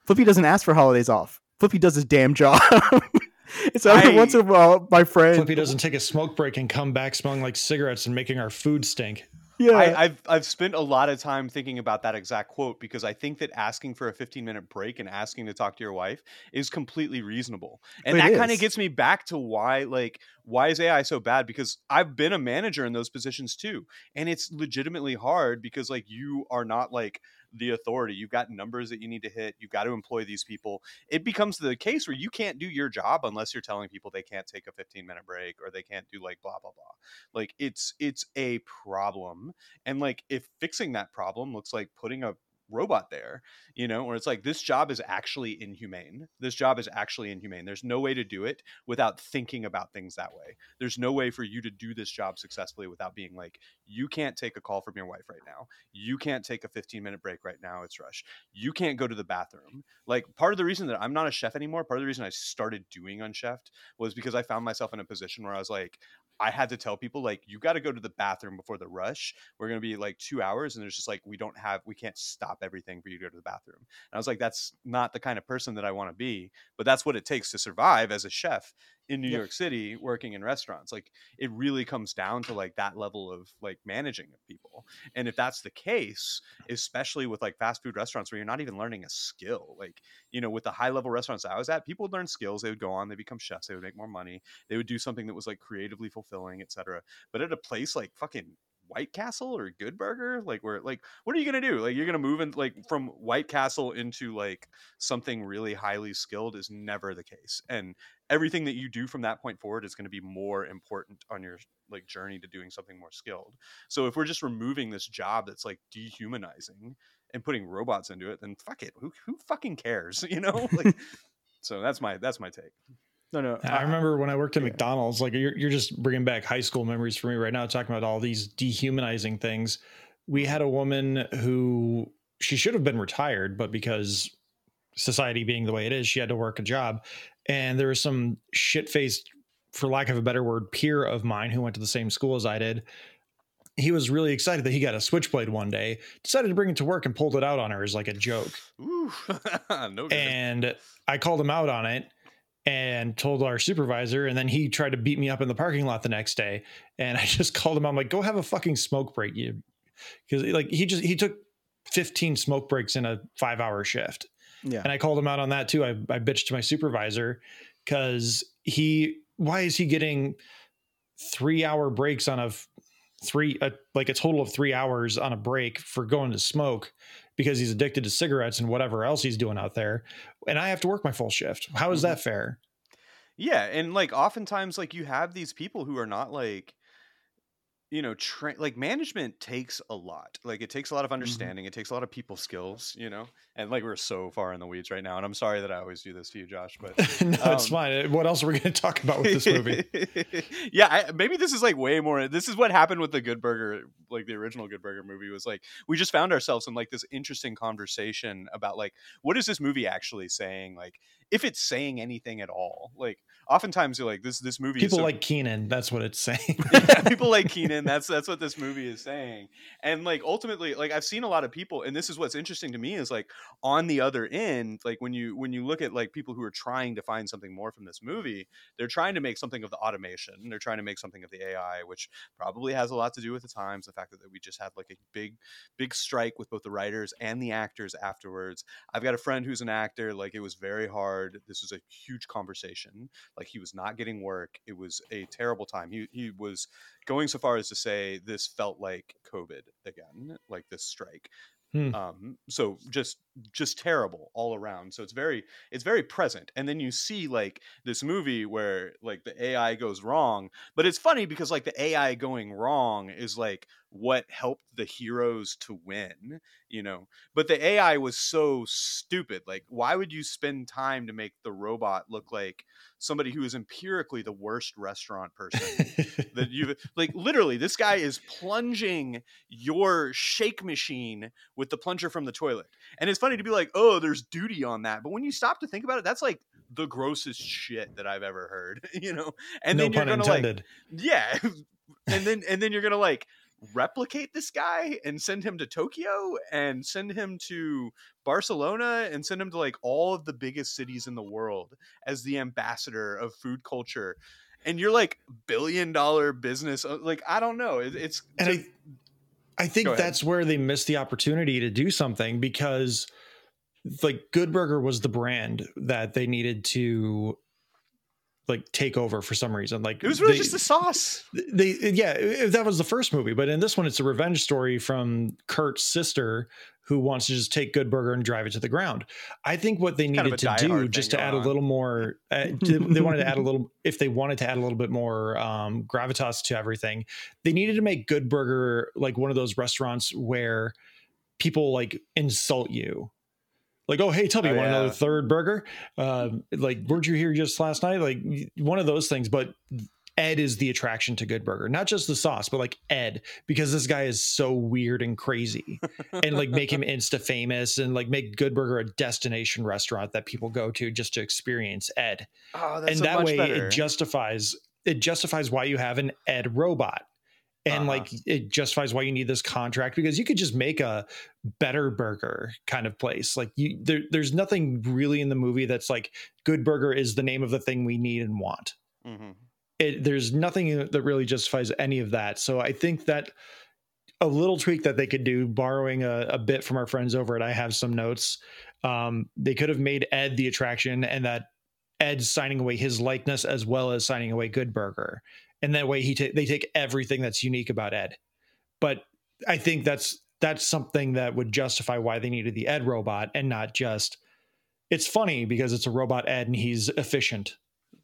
Flippy doesn't ask for holidays off. Flippy does his damn job. it's every I- once in a while, my friend. Flippy doesn't take a smoke break and come back smelling like cigarettes and making our food stink. Yeah, I, I've I've spent a lot of time thinking about that exact quote because I think that asking for a 15 minute break and asking to talk to your wife is completely reasonable, and It that kind of gets me back to why like why is AI so bad? Because I've been a manager in those positions too, and it's legitimately hard because like you are not like the authority. You've got numbers that you need to hit. You've got to employ these people. It becomes the case where you can't do your job unless you're telling people they can't take a 15 minute break or they can't do like blah blah blah. Like it's it's a problem and like if fixing that problem looks like putting a robot there, you know, where it's like this job is actually inhumane. This job is actually inhumane. There's no way to do it without thinking about things that way. There's no way for you to do this job successfully without being like, you can't take a call from your wife right now. You can't take a 15 minute break right now. It's rush. You can't go to the bathroom. Like part of the reason that I'm not a chef anymore, part of the reason I started doing Unchefed was because I found myself in a position where I was like, I had to tell people like you got to go to the bathroom before the rush. We're gonna be like two hours, and there's just like we don't have we can't stop everything for you to go to the bathroom. And I was like, that's not the kind of person that I want to be, but that's what it takes to survive as a chef in New Yeah. York City working in restaurants. Like it really comes down to like that level of like managing of people. And if that's the case, especially with like fast food restaurants where you're not even learning a skill, like you know, with the high level restaurants I was at, people would learn skills. They would go on, they become chefs, they would make more money, they would do something that was like creatively fulfilling, etc. But at a place like fucking White Castle or Good Burger, like where like what are you gonna do? Like you're gonna move in like from White Castle into like something really highly skilled is never the case. And everything that you do from that point forward is going to be more important on your like journey to doing something more skilled. So if we're just removing this job that's like dehumanizing and putting robots into it, then fuck it. Who who fucking cares? You know? Like so that's my that's my take. no, no. I remember when I worked at yeah. McDonald's, like you're, you're just bringing back high school memories for me right now, talking about all these dehumanizing things. We had a woman who she should have been retired, but because society being the way it is, she had to work a job. And there was some shit faced, for lack of a better word, peer of mine who went to the same school as I did. he was really excited that he got a switchblade one day. Decided to bring it to work and pulled it out on her as like a joke. Ooh, no. And I called him out on it and told our supervisor. And then he tried to beat me up in the parking lot the next day. And I just called him. I'm like, go have a fucking smoke break, you, because like he just he took 15 smoke breaks in a five hour shift. Yeah. And I called him out on that too. I, I bitched to my supervisor because he, why is he getting three hour breaks on a three, a, like a total of three hours on a break for going to smoke because he's addicted to cigarettes and whatever else he's doing out there. And I have to work my full shift. How is mm-hmm. that fair? Yeah, and like oftentimes like you have these people who are not like you know, tra- like management takes a lot. Like it takes a lot of understanding. It takes a lot of people skills, you know. And like we're so far in the weeds right now, and I'm sorry that I always do this to you, Josh. But no, it's Um, fine. What else are we going to talk about with this movie? yeah, I, maybe this is like way more. This is what happened with the Good Burger, like the original Good Burger movie. Was like we just found ourselves in like this interesting conversation about like what is this movie actually saying? Like if it's saying anything at all. Like oftentimes you're like this this movie. is People so like Kenan. That's what it's saying. yeah, people like Kenan. That's that's what this movie is saying. And like ultimately, like I've seen a lot of people, and this is what's interesting to me is like on the other end, like when you when you look at like people who are trying to find something more from this movie, they're trying to make something of the automation. They're trying to make something of the AI, which probably has a lot to do with the times, the fact that, that we just had like a big, big strike with both the writers and the actors afterwards. I've got a friend who's an actor. Like it was very hard. This was a huge conversation. Like he was not getting work. It was a terrible time. He he was going so far as to say this felt like COVID again, like this strike. Hmm. Um, so just just terrible all around. So it's very it's very present. And then you see like this movie where like the AI goes wrong, but it's funny because like the AI going wrong is like what helped the heroes to win, you know. But the AI was so stupid. Like why would you spend time to make the robot look like somebody who is empirically the worst restaurant person that you've like literally this guy is plunging your shake machine with the plunger from the toilet and it's funny to be like oh there's duty on that but when you stop to think about it that's like the grossest shit that i've ever heard you know and no then you're gonna intended. like yeah and then and then you're gonna like replicate this guy and send him to Tokyo and send him to Barcelona and send him to like all of the biggest cities in the world as the ambassador of food culture. And you're like billion dollar business. uh, Like, I don't know. It, it's and I, I think that's where they missed the opportunity to do something because like Good Burger was the brand that they needed to like take over for some reason. Like it was really they- just the sauce. they yeah if that was the first movie but in this one it's a revenge story from kurt's sister who wants to just take good burger and drive it to the ground i think what they kind of needed to do just to add a little more uh, to- they wanted to add a little if they wanted to add a little bit more um, gravitas to everything they needed to make good burger like one of those restaurants where people like insult you like oh hey tubby Oh, want yeah. another third burger? Um, like weren't you here just last night? Like one of those things but Ed is the attraction to Good Burger, not just the sauce, but like Ed, because this guy is so weird and crazy, and like make him insta famous and like make Good Burger a destination restaurant that people go to just to experience Ed, Oh, and that way it justifies it justifies why you have an Ed robot, and Uh-huh. like it justifies why you need this contract because you could just make a better burger kind of place. Like you, there, there's nothing really in the movie that's like Good Burger is the name of the thing we need and want Mhm. it, there's nothing that really justifies any of that. So I think that a little tweak that they could do, borrowing a, a bit from our friends over at I Have Some Notes, um, they could have made Ed the attraction and that Ed's signing away his likeness as well as signing away Good Burger. And that way he ta- they take everything that's unique about Ed. But I think that's that's something that would justify why they needed the Ed robot and not just it's funny because it's a robot Ed and he's efficient.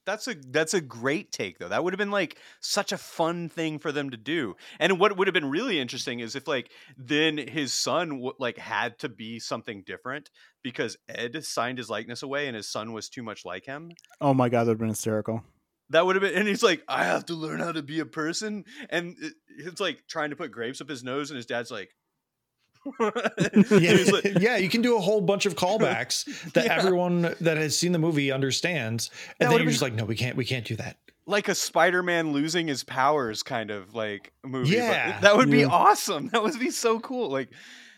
That's a that's a great take though. That would have been like such a fun thing for them to do. And what would have been really interesting is if like then his son w- like had to be something different because Ed signed his likeness away and his son was too much like him. Oh my god, that would have been hysterical. That would have been and he's like I have to learn how to be a person and it, it's like trying to put grapes up his nose and his dad's like yeah, like- yeah, you can do a whole bunch of callbacks that Yeah. everyone that has seen the movie understands, That and then would've you're just like, no, we can't, we can't do that. like a Spider-Man losing his powers kind of like movie. but Yeah. that would be Yeah. awesome. That would be so cool. Like,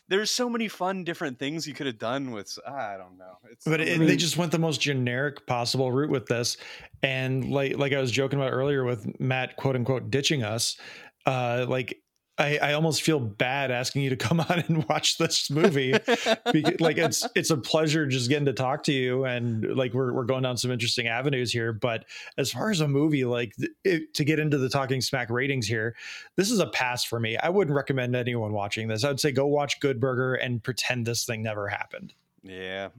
there's so many fun different things you could have done with. I don't know. It's but it, they just went the most generic possible route with this and like like i was joking about earlier with matt quote unquote ditching us uh like I, I almost feel bad asking you to come on and watch this movie because like it's it's a pleasure just getting to talk to you and like we're we're going down some interesting avenues here but as far as a movie like it, to get into the talking smack ratings here this is a pass for me i wouldn't recommend anyone watching this i would say go watch good burger and pretend this thing never happened yeah.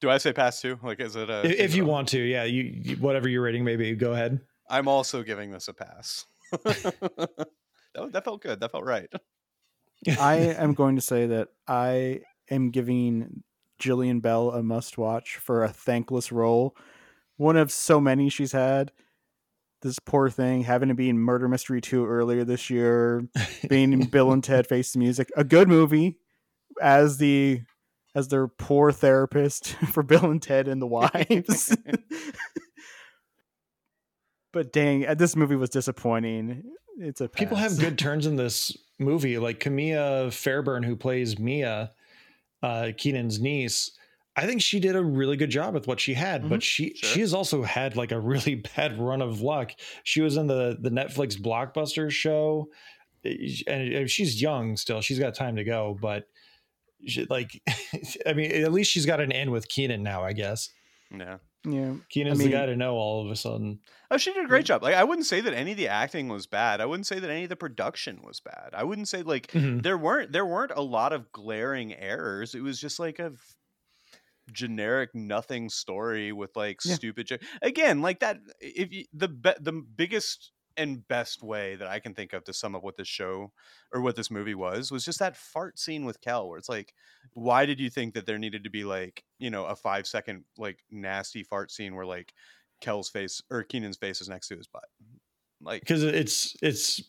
Do I say pass too? Like, is it a? if, if you want to yeah you, you whatever your rating may be go ahead I'm also giving this a pass. that, that felt good. That felt right. I am going to say that I am giving Jillian Bell a must watch for a thankless role. One of so many she's had. This poor thing having to be in Murder Mystery 2 earlier this year, being in Bill and Ted Face the Music, a good movie as the as their poor therapist for Bill and Ted and the wives. But dang, uh, this movie was disappointing. It's a people have good turns in this movie like Kamaia Fairburn who plays mia uh kenan's niece. I think she did a really good job with what she had but she Sure. she has also had like a really bad run of luck. She was in the the netflix blockbuster show. And and she's young still. She's got time to go but she, like i mean at least she's got an end with kenan now i guess. Yeah. Yeah. kenan's mean- the guy to know all of a sudden Oh, she did a great job. Like, I wouldn't say that any of the acting was bad. I wouldn't say that any of the production was bad. I wouldn't say like Mhm. there weren't there weren't a lot of glaring errors. It was just like a generic nothing story with like Yeah. stupid. jo- Again, like that. If you, the the biggest and best way that I can think of to sum up what this show or what this movie was was just that fart scene with Kel, where it's like, why did you think that there needed to be like you know a five second like nasty fart scene where like Kel's face or Kenan's face is next to his butt. Like because it's it's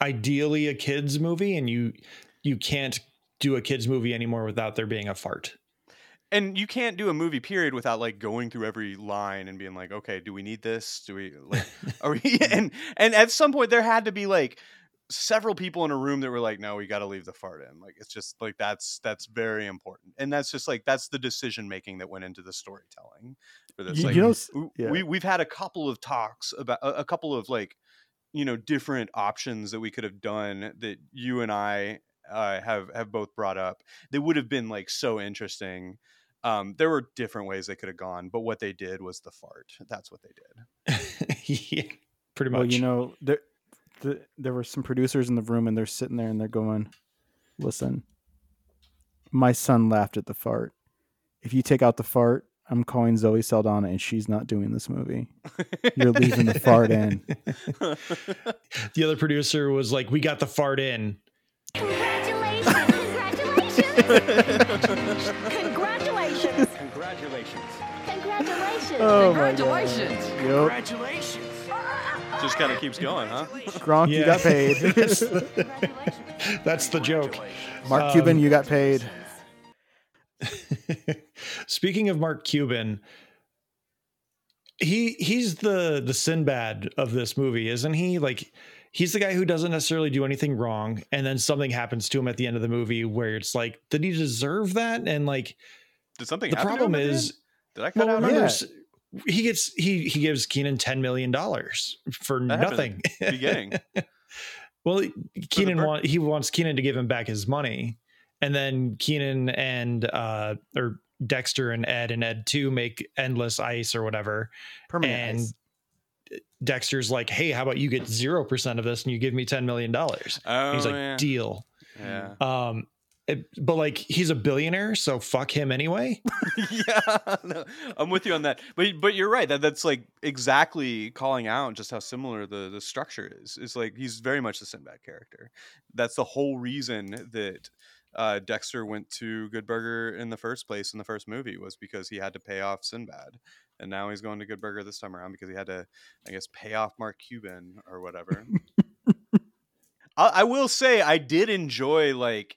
ideally a kids movie and you you can't do a kids movie anymore without there being a fart and you can't do a movie period without like going through every line and being like, okay, do we need this? Do we like are we and and at some point there had to be like several people in a room that were like, no, we gotta leave the fart in. Like it's just like that's that's very important. And that's just like that's the decision making that went into the storytelling for this. You- like you know, yeah. we we've had a couple of talks about a, a couple of like you know different options that we could have done that you and I uh, have have both brought up. They would have been like so interesting. Um, there were different ways they could have gone, but what they did was the fart. That's what they did. yeah pretty much Well, you know, there, the, there were some producers in the room, and they're sitting there and they're going, "Listen, my son laughed at the fart. If you take out the fart, I'm calling Zoe Saldana, and she's not doing this movie. You're leaving the fart in." the other producer was like we got the fart in Congratulations! Congratulations! Congratulations. Congratulations! Oh Congratulations. Yep. Congratulations. Just kind of keeps going, huh? Gronk, you got paid. that's, the, that's the joke Mark Um, Cuban, you got paid. speaking of mark cuban he he's the the sinbad of this movie isn't he like he's the guy who doesn't necessarily do anything wrong and then something happens to him at the end of the movie where it's like did he deserve that and like Did something the problem him at the is? Did I cut well out? remember yeah. s- he gets he he gives kenan 10 million dollars for That nothing beginning. well kenan want he wants kenan to give him back his money and then kenan and uh or dexter and ed and ed 2 make endless ice or whatever Permanent and ice. Dexter's like, "Hey, how about you get zero percent of this and you give me ten million dollars?" Oh, He's like, yeah. "Deal." yeah. Um, it- but like he's a billionaire, so fuck him anyway. yeah, no, I'm with you on that. But but you're right. That that's like exactly calling out just how similar the the structure is. It's like he's very much the Sinbad character. That's the whole reason that uh, Dexter went to Good Burger in the first place in the first movie was because he had to pay off Sinbad, and now he's going to Good Burger this time around because he had to, I guess, pay off Mark Cuban or whatever. I, I will say I did enjoy like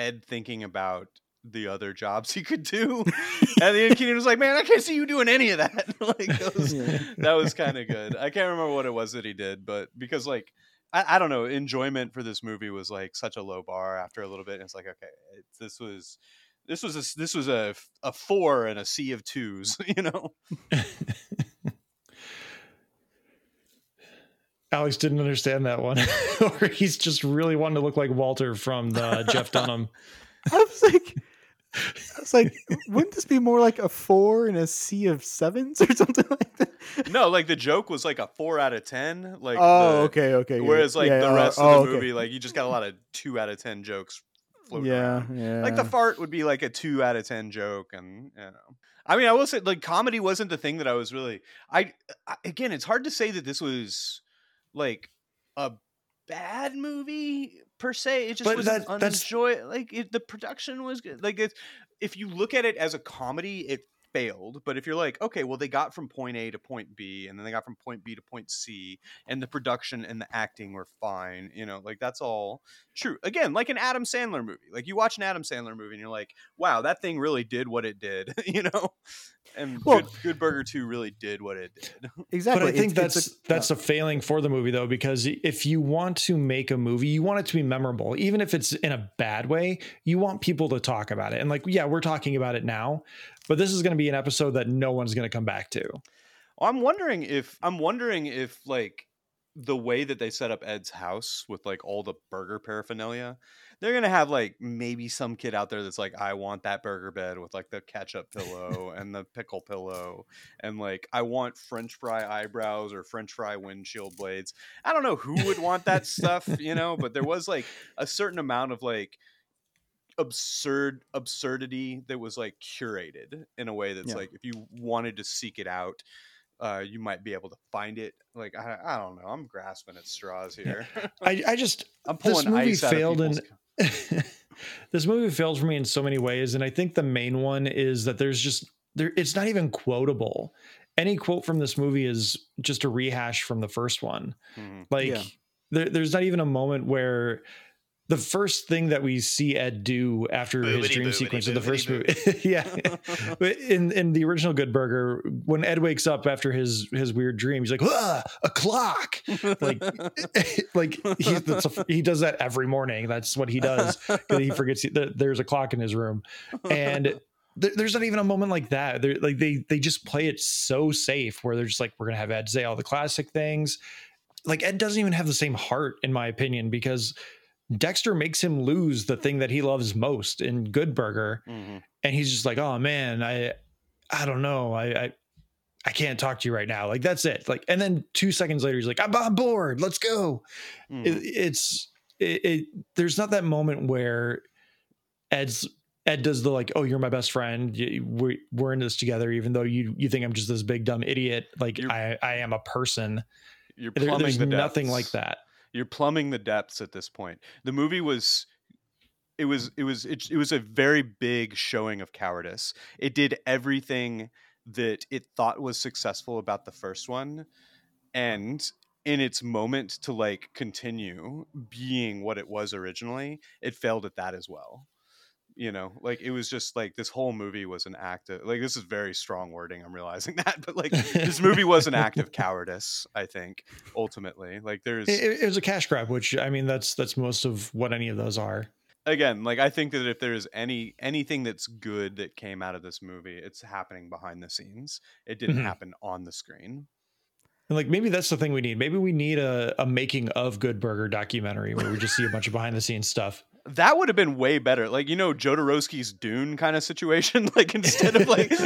Ed thinking about the other jobs he could do. and then Kenan was like, "Man, I can't see you doing any of that." like that was, that was kind of good. I can't remember what it was that he did, but because like I, I don't know, enjoyment for this movie was like such a low bar after a little bit. And it's like, okay, it, this was this was a, this was a a four and a sea of twos, you know. Alex didn't understand that one, or he's just really wanting to look like Walter from the Jeff Dunham. I was like, I was like, wouldn't this be more like a four in a sea of sevens or something like that? No, like the joke was like a four out of ten. Like oh, the- okay, okay. yeah. Whereas like Yeah, the uh, rest oh, of the okay. movie, like you just got a lot of two out of ten jokes floating yeah, around. yeah. Like the fart would be like a two out of ten joke, and you know. I mean, I will say like comedy wasn't the thing that I was really. I, I again, it's hard to say that this was like a bad movie per se. It just But was that- that's- unenjoy. Like it, the production was good. Like it's if you look at it as a comedy, it failed. But if you're like, okay, well, they got from point A to point B, and then they got from point B to point C, and the production and the acting were fine, you know, like that's all true. Again, like an Adam Sandler movie. Like you watch an Adam Sandler movie, and you're like, wow, that thing really did what it did, you know. And Well- Good, Good Burger Two really did what it did. exactly. But I think It's- that's it's a- that's a failing for the movie though, because if you want to make a movie, you want it to be memorable, even if it's in a bad way. You want people to talk about it, and like, yeah, we're talking about it now, but this is going to be an episode that no one's going to come back to. I'm wondering if I'm wondering if like the way that they set up Ed's house with like all the burger paraphernalia, they're gonna have like maybe some kid out there that's like, I want that burger bed with like the ketchup pillow and the pickle pillow, and like I want French fry eyebrows or French fry windshield blades. I don't know who would want that stuff, you know, but there was like a certain amount of like absurd absurdity that was like curated in a way that's Yeah. like if you wanted to seek it out uh you might be able to find it like i, I don't know i'm grasping at straws here I, I just i'm pulling this movie ice failed of in this movie failed for me in so many ways and i think the main one is that there's just there it's not even quotable any quote from this movie is just a rehash from the first one Mhm. like Yeah. there, there's not even a moment where the first thing that we see ed do after his dream boobity, sequence in the first boobity, movie yeah in in the original good burger when ed wakes up after his his weird dream he's like ah, a clock. Like like he, that's a, he does that every morning. That's what he does. he forgets that there's a clock in his room. And there, there's not even a moment like that. They're like they they just play it so safe where they're just like we're gonna have ed say all the classic things. Like ed doesn't even have the same heart in my opinion because dexter makes him lose the thing that he loves most in good burger Mhm. and he's just like oh man i i don't know i i I can't talk to you right now. Like that's it. Like, and then two seconds later, he's like, "I'm on board. Let's go." Mhm. it, it's it, it there's not that moment where ed's ed does the like oh you're my best friend y- we, we're in this together even though you you think i'm just this big dumb idiot like You're- i i am a person you're There- there's the nothing like that you're plumbing the depths at this point. The movie was it was it was it, it was a very big showing of cowardice. It did everything that it thought was successful about the first one and in its moment to like continue being what it was originally, it failed at that as well. You know, like it was just like this whole movie was an act of like this is very strong wording. I'm realizing that, but like this movie was an act of cowardice. I think ultimately, like there's it, it was a cash grab which i mean that's that's most of what any of those are again like i think that if there's any anything that's good that came out of this movie it's happening behind the scenes it didn't Mhm. happen on the screen and like maybe that's the thing we need maybe we need a, a making of good burger documentary where we just see a bunch of behind the scenes stuff that would have been way better. Like you know jodorowsky's dune kind of situation? Like instead of like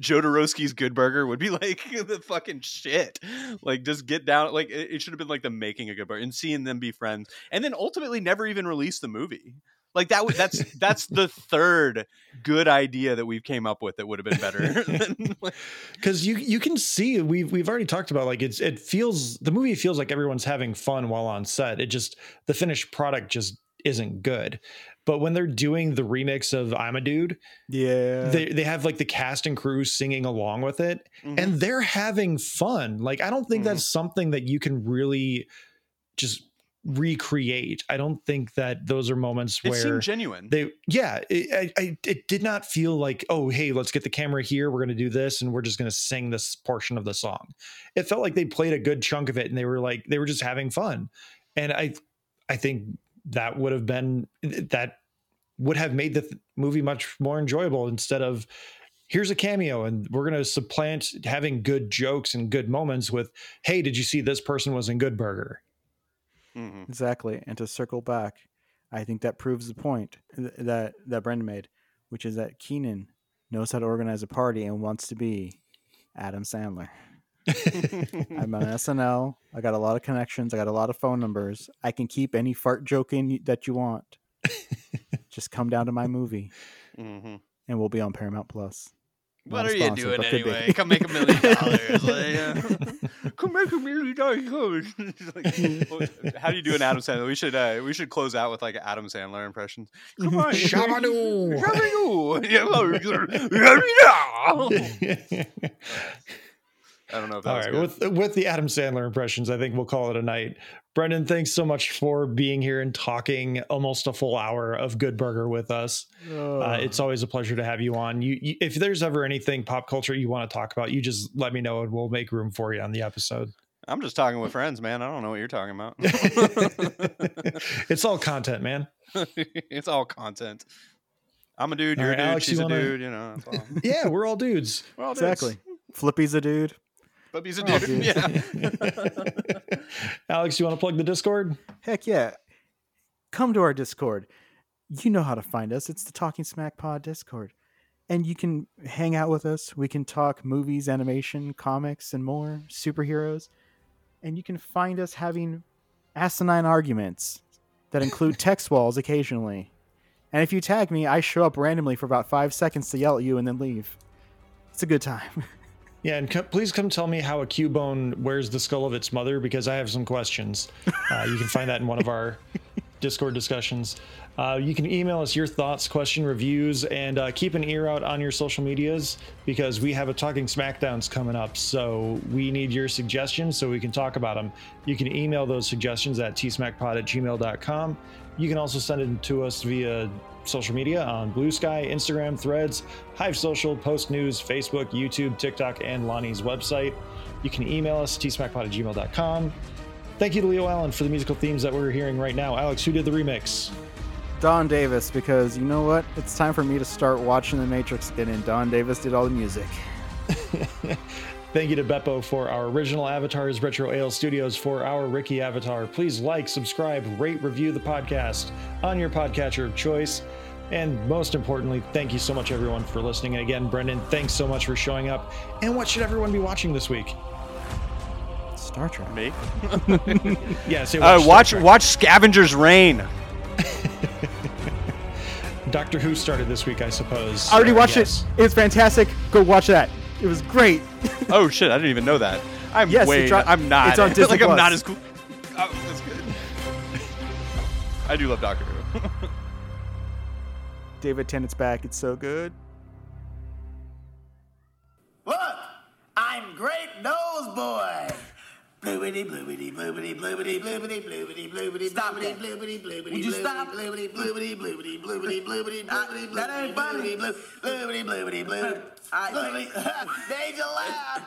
jodorowsky's good burger would be like the fucking shit. Like just get down like it, it should have been like the making a good burger and seeing them be friends and then ultimately never even release the movie like that would that's that's the third good idea that we've came up with that would have been better than, like, because you you can see we've we've already talked about like it's it feels the movie feels like everyone's having fun while on set it just the finished product just isn't good but when they're doing the remix of i'm a dude yeah. they, they have like the cast and crew singing along with it mhm. and they're having fun like i don't think Mhm. that's something that you can really just recreate. I don't think that those are moments It where genuine. they yeah it, I, I, it did not feel like oh hey let's get the camera here we're going to do this and we're just going to sing this portion of the song it felt like they played a good chunk of it and they were like they were just having fun and i i think that would have been that would have made the th- movie much more enjoyable instead of here's a cameo and we're going to supplant having good jokes and good moments with hey did you see this person was in good burger Mhm. Exactly. And to circle back, I think that proves the point that that Brendan made, which is that Kenan knows how to organize a party and wants to be Adam Sandler. I'm on SNL. I got a lot of connections. I got a lot of phone numbers. I can keep any fart joke in that you want. Just come down to my movie, Mhm. and we'll be on Paramount Plus. What Not are you doing but could be. anyway? Come make a million dollars. Come make a million dollars. It's like, what- How do you do an Adam Sandler? We should uh, we should close out with like an Adam Sandler impressions. Come on, Shabadoo. Shabadoo. I don't know if that All was right, good. with with the Adam Sandler impressions, I think we'll call it a night. Brendan, thanks so much for being here and talking almost a full hour of Good Burger with us. Uh, it's always a pleasure to have you on. You, you, if there's ever anything pop culture you want to talk about, you just let me know and we'll make room for you on the episode. I'm just talking with friends, man. I don't know what you're talking about. it's all content, man. it's all content. I'm a dude. All You're right, a dude. Alex, she's you a wanna- dude. You know. All. Yeah, we're all dudes. We're all dudes. exactly. Flippy's a dude. Bubby's a We're dude. dudes. Yeah. Alex, you want to plug the Discord? Heck yeah. Come to our Discord. You know how to find us. It's the Talking Smack Pod Discord. And you can hang out with us. We can talk movies, animation, comics, and more, superheroes. And you can find us having asinine arguments that include text walls occasionally. And if you tag me, I show up randomly for about five seconds to yell at you and then leave. It's a good time. Yeah, and co- please come tell me how a Cubone wears the skull of its mother because I have some questions. Uh, you can find that in one of our Discord discussions. Uh, you can email us your thoughts, question, reviews, and uh, keep an ear out on your social medias because we have a Talking Smackdowns coming up. So we need your suggestions so we can talk about them. You can email those suggestions at tsmackpod at gmail.com. You can also send it to us via social media on Blue Sky, Instagram, Threads, Hive Social, Post News, Facebook, YouTube, TikTok, and Lonnie's website. You can email us, tsmackpod at gmail.com. Thank you to Leo Allen for the musical themes that we're hearing right now. Alex, who did the remix? Don Davis, because you know what? It's time for me to start watching The Matrix again, and Don Davis did all the music. Thank you to Beppo for our original avatars, Retro Ale Studios for our Ricky avatar. Please like, subscribe, rate, review the podcast on your podcatcher of choice. And most importantly, thank you so much, everyone, for listening. And again, Brendan, thanks so much for showing up. And what should everyone be watching this week? Star Trek. Me. Yeah, say Uh, watch Trek. watch Scavenger's Reign. Doctor Who started this week, I suppose. I already Uh, watched yes. it. It's fantastic. Go watch that. It was great. Oh shit! I didn't even know that. I'm Yes, way. dro- I'm not. it's on Disney like I'm not as cool. Oh, that's good. I do love Doctor Who. David Tennant's back. It's so good. Look, I'm Great Nose Boy. Bloobity, bloobity, bloobity, bloobity, bloobity, bloobity, bloobity, Stop that. bloobity, bloobity, Would you stop? bloobity, bloobity, bloobity, bloobity, bloobity, Uh, bloobity, that ain't funny. bloobity, bloobity, bloobity, bloobity, bloobity. All right, bloobity. Made you laugh.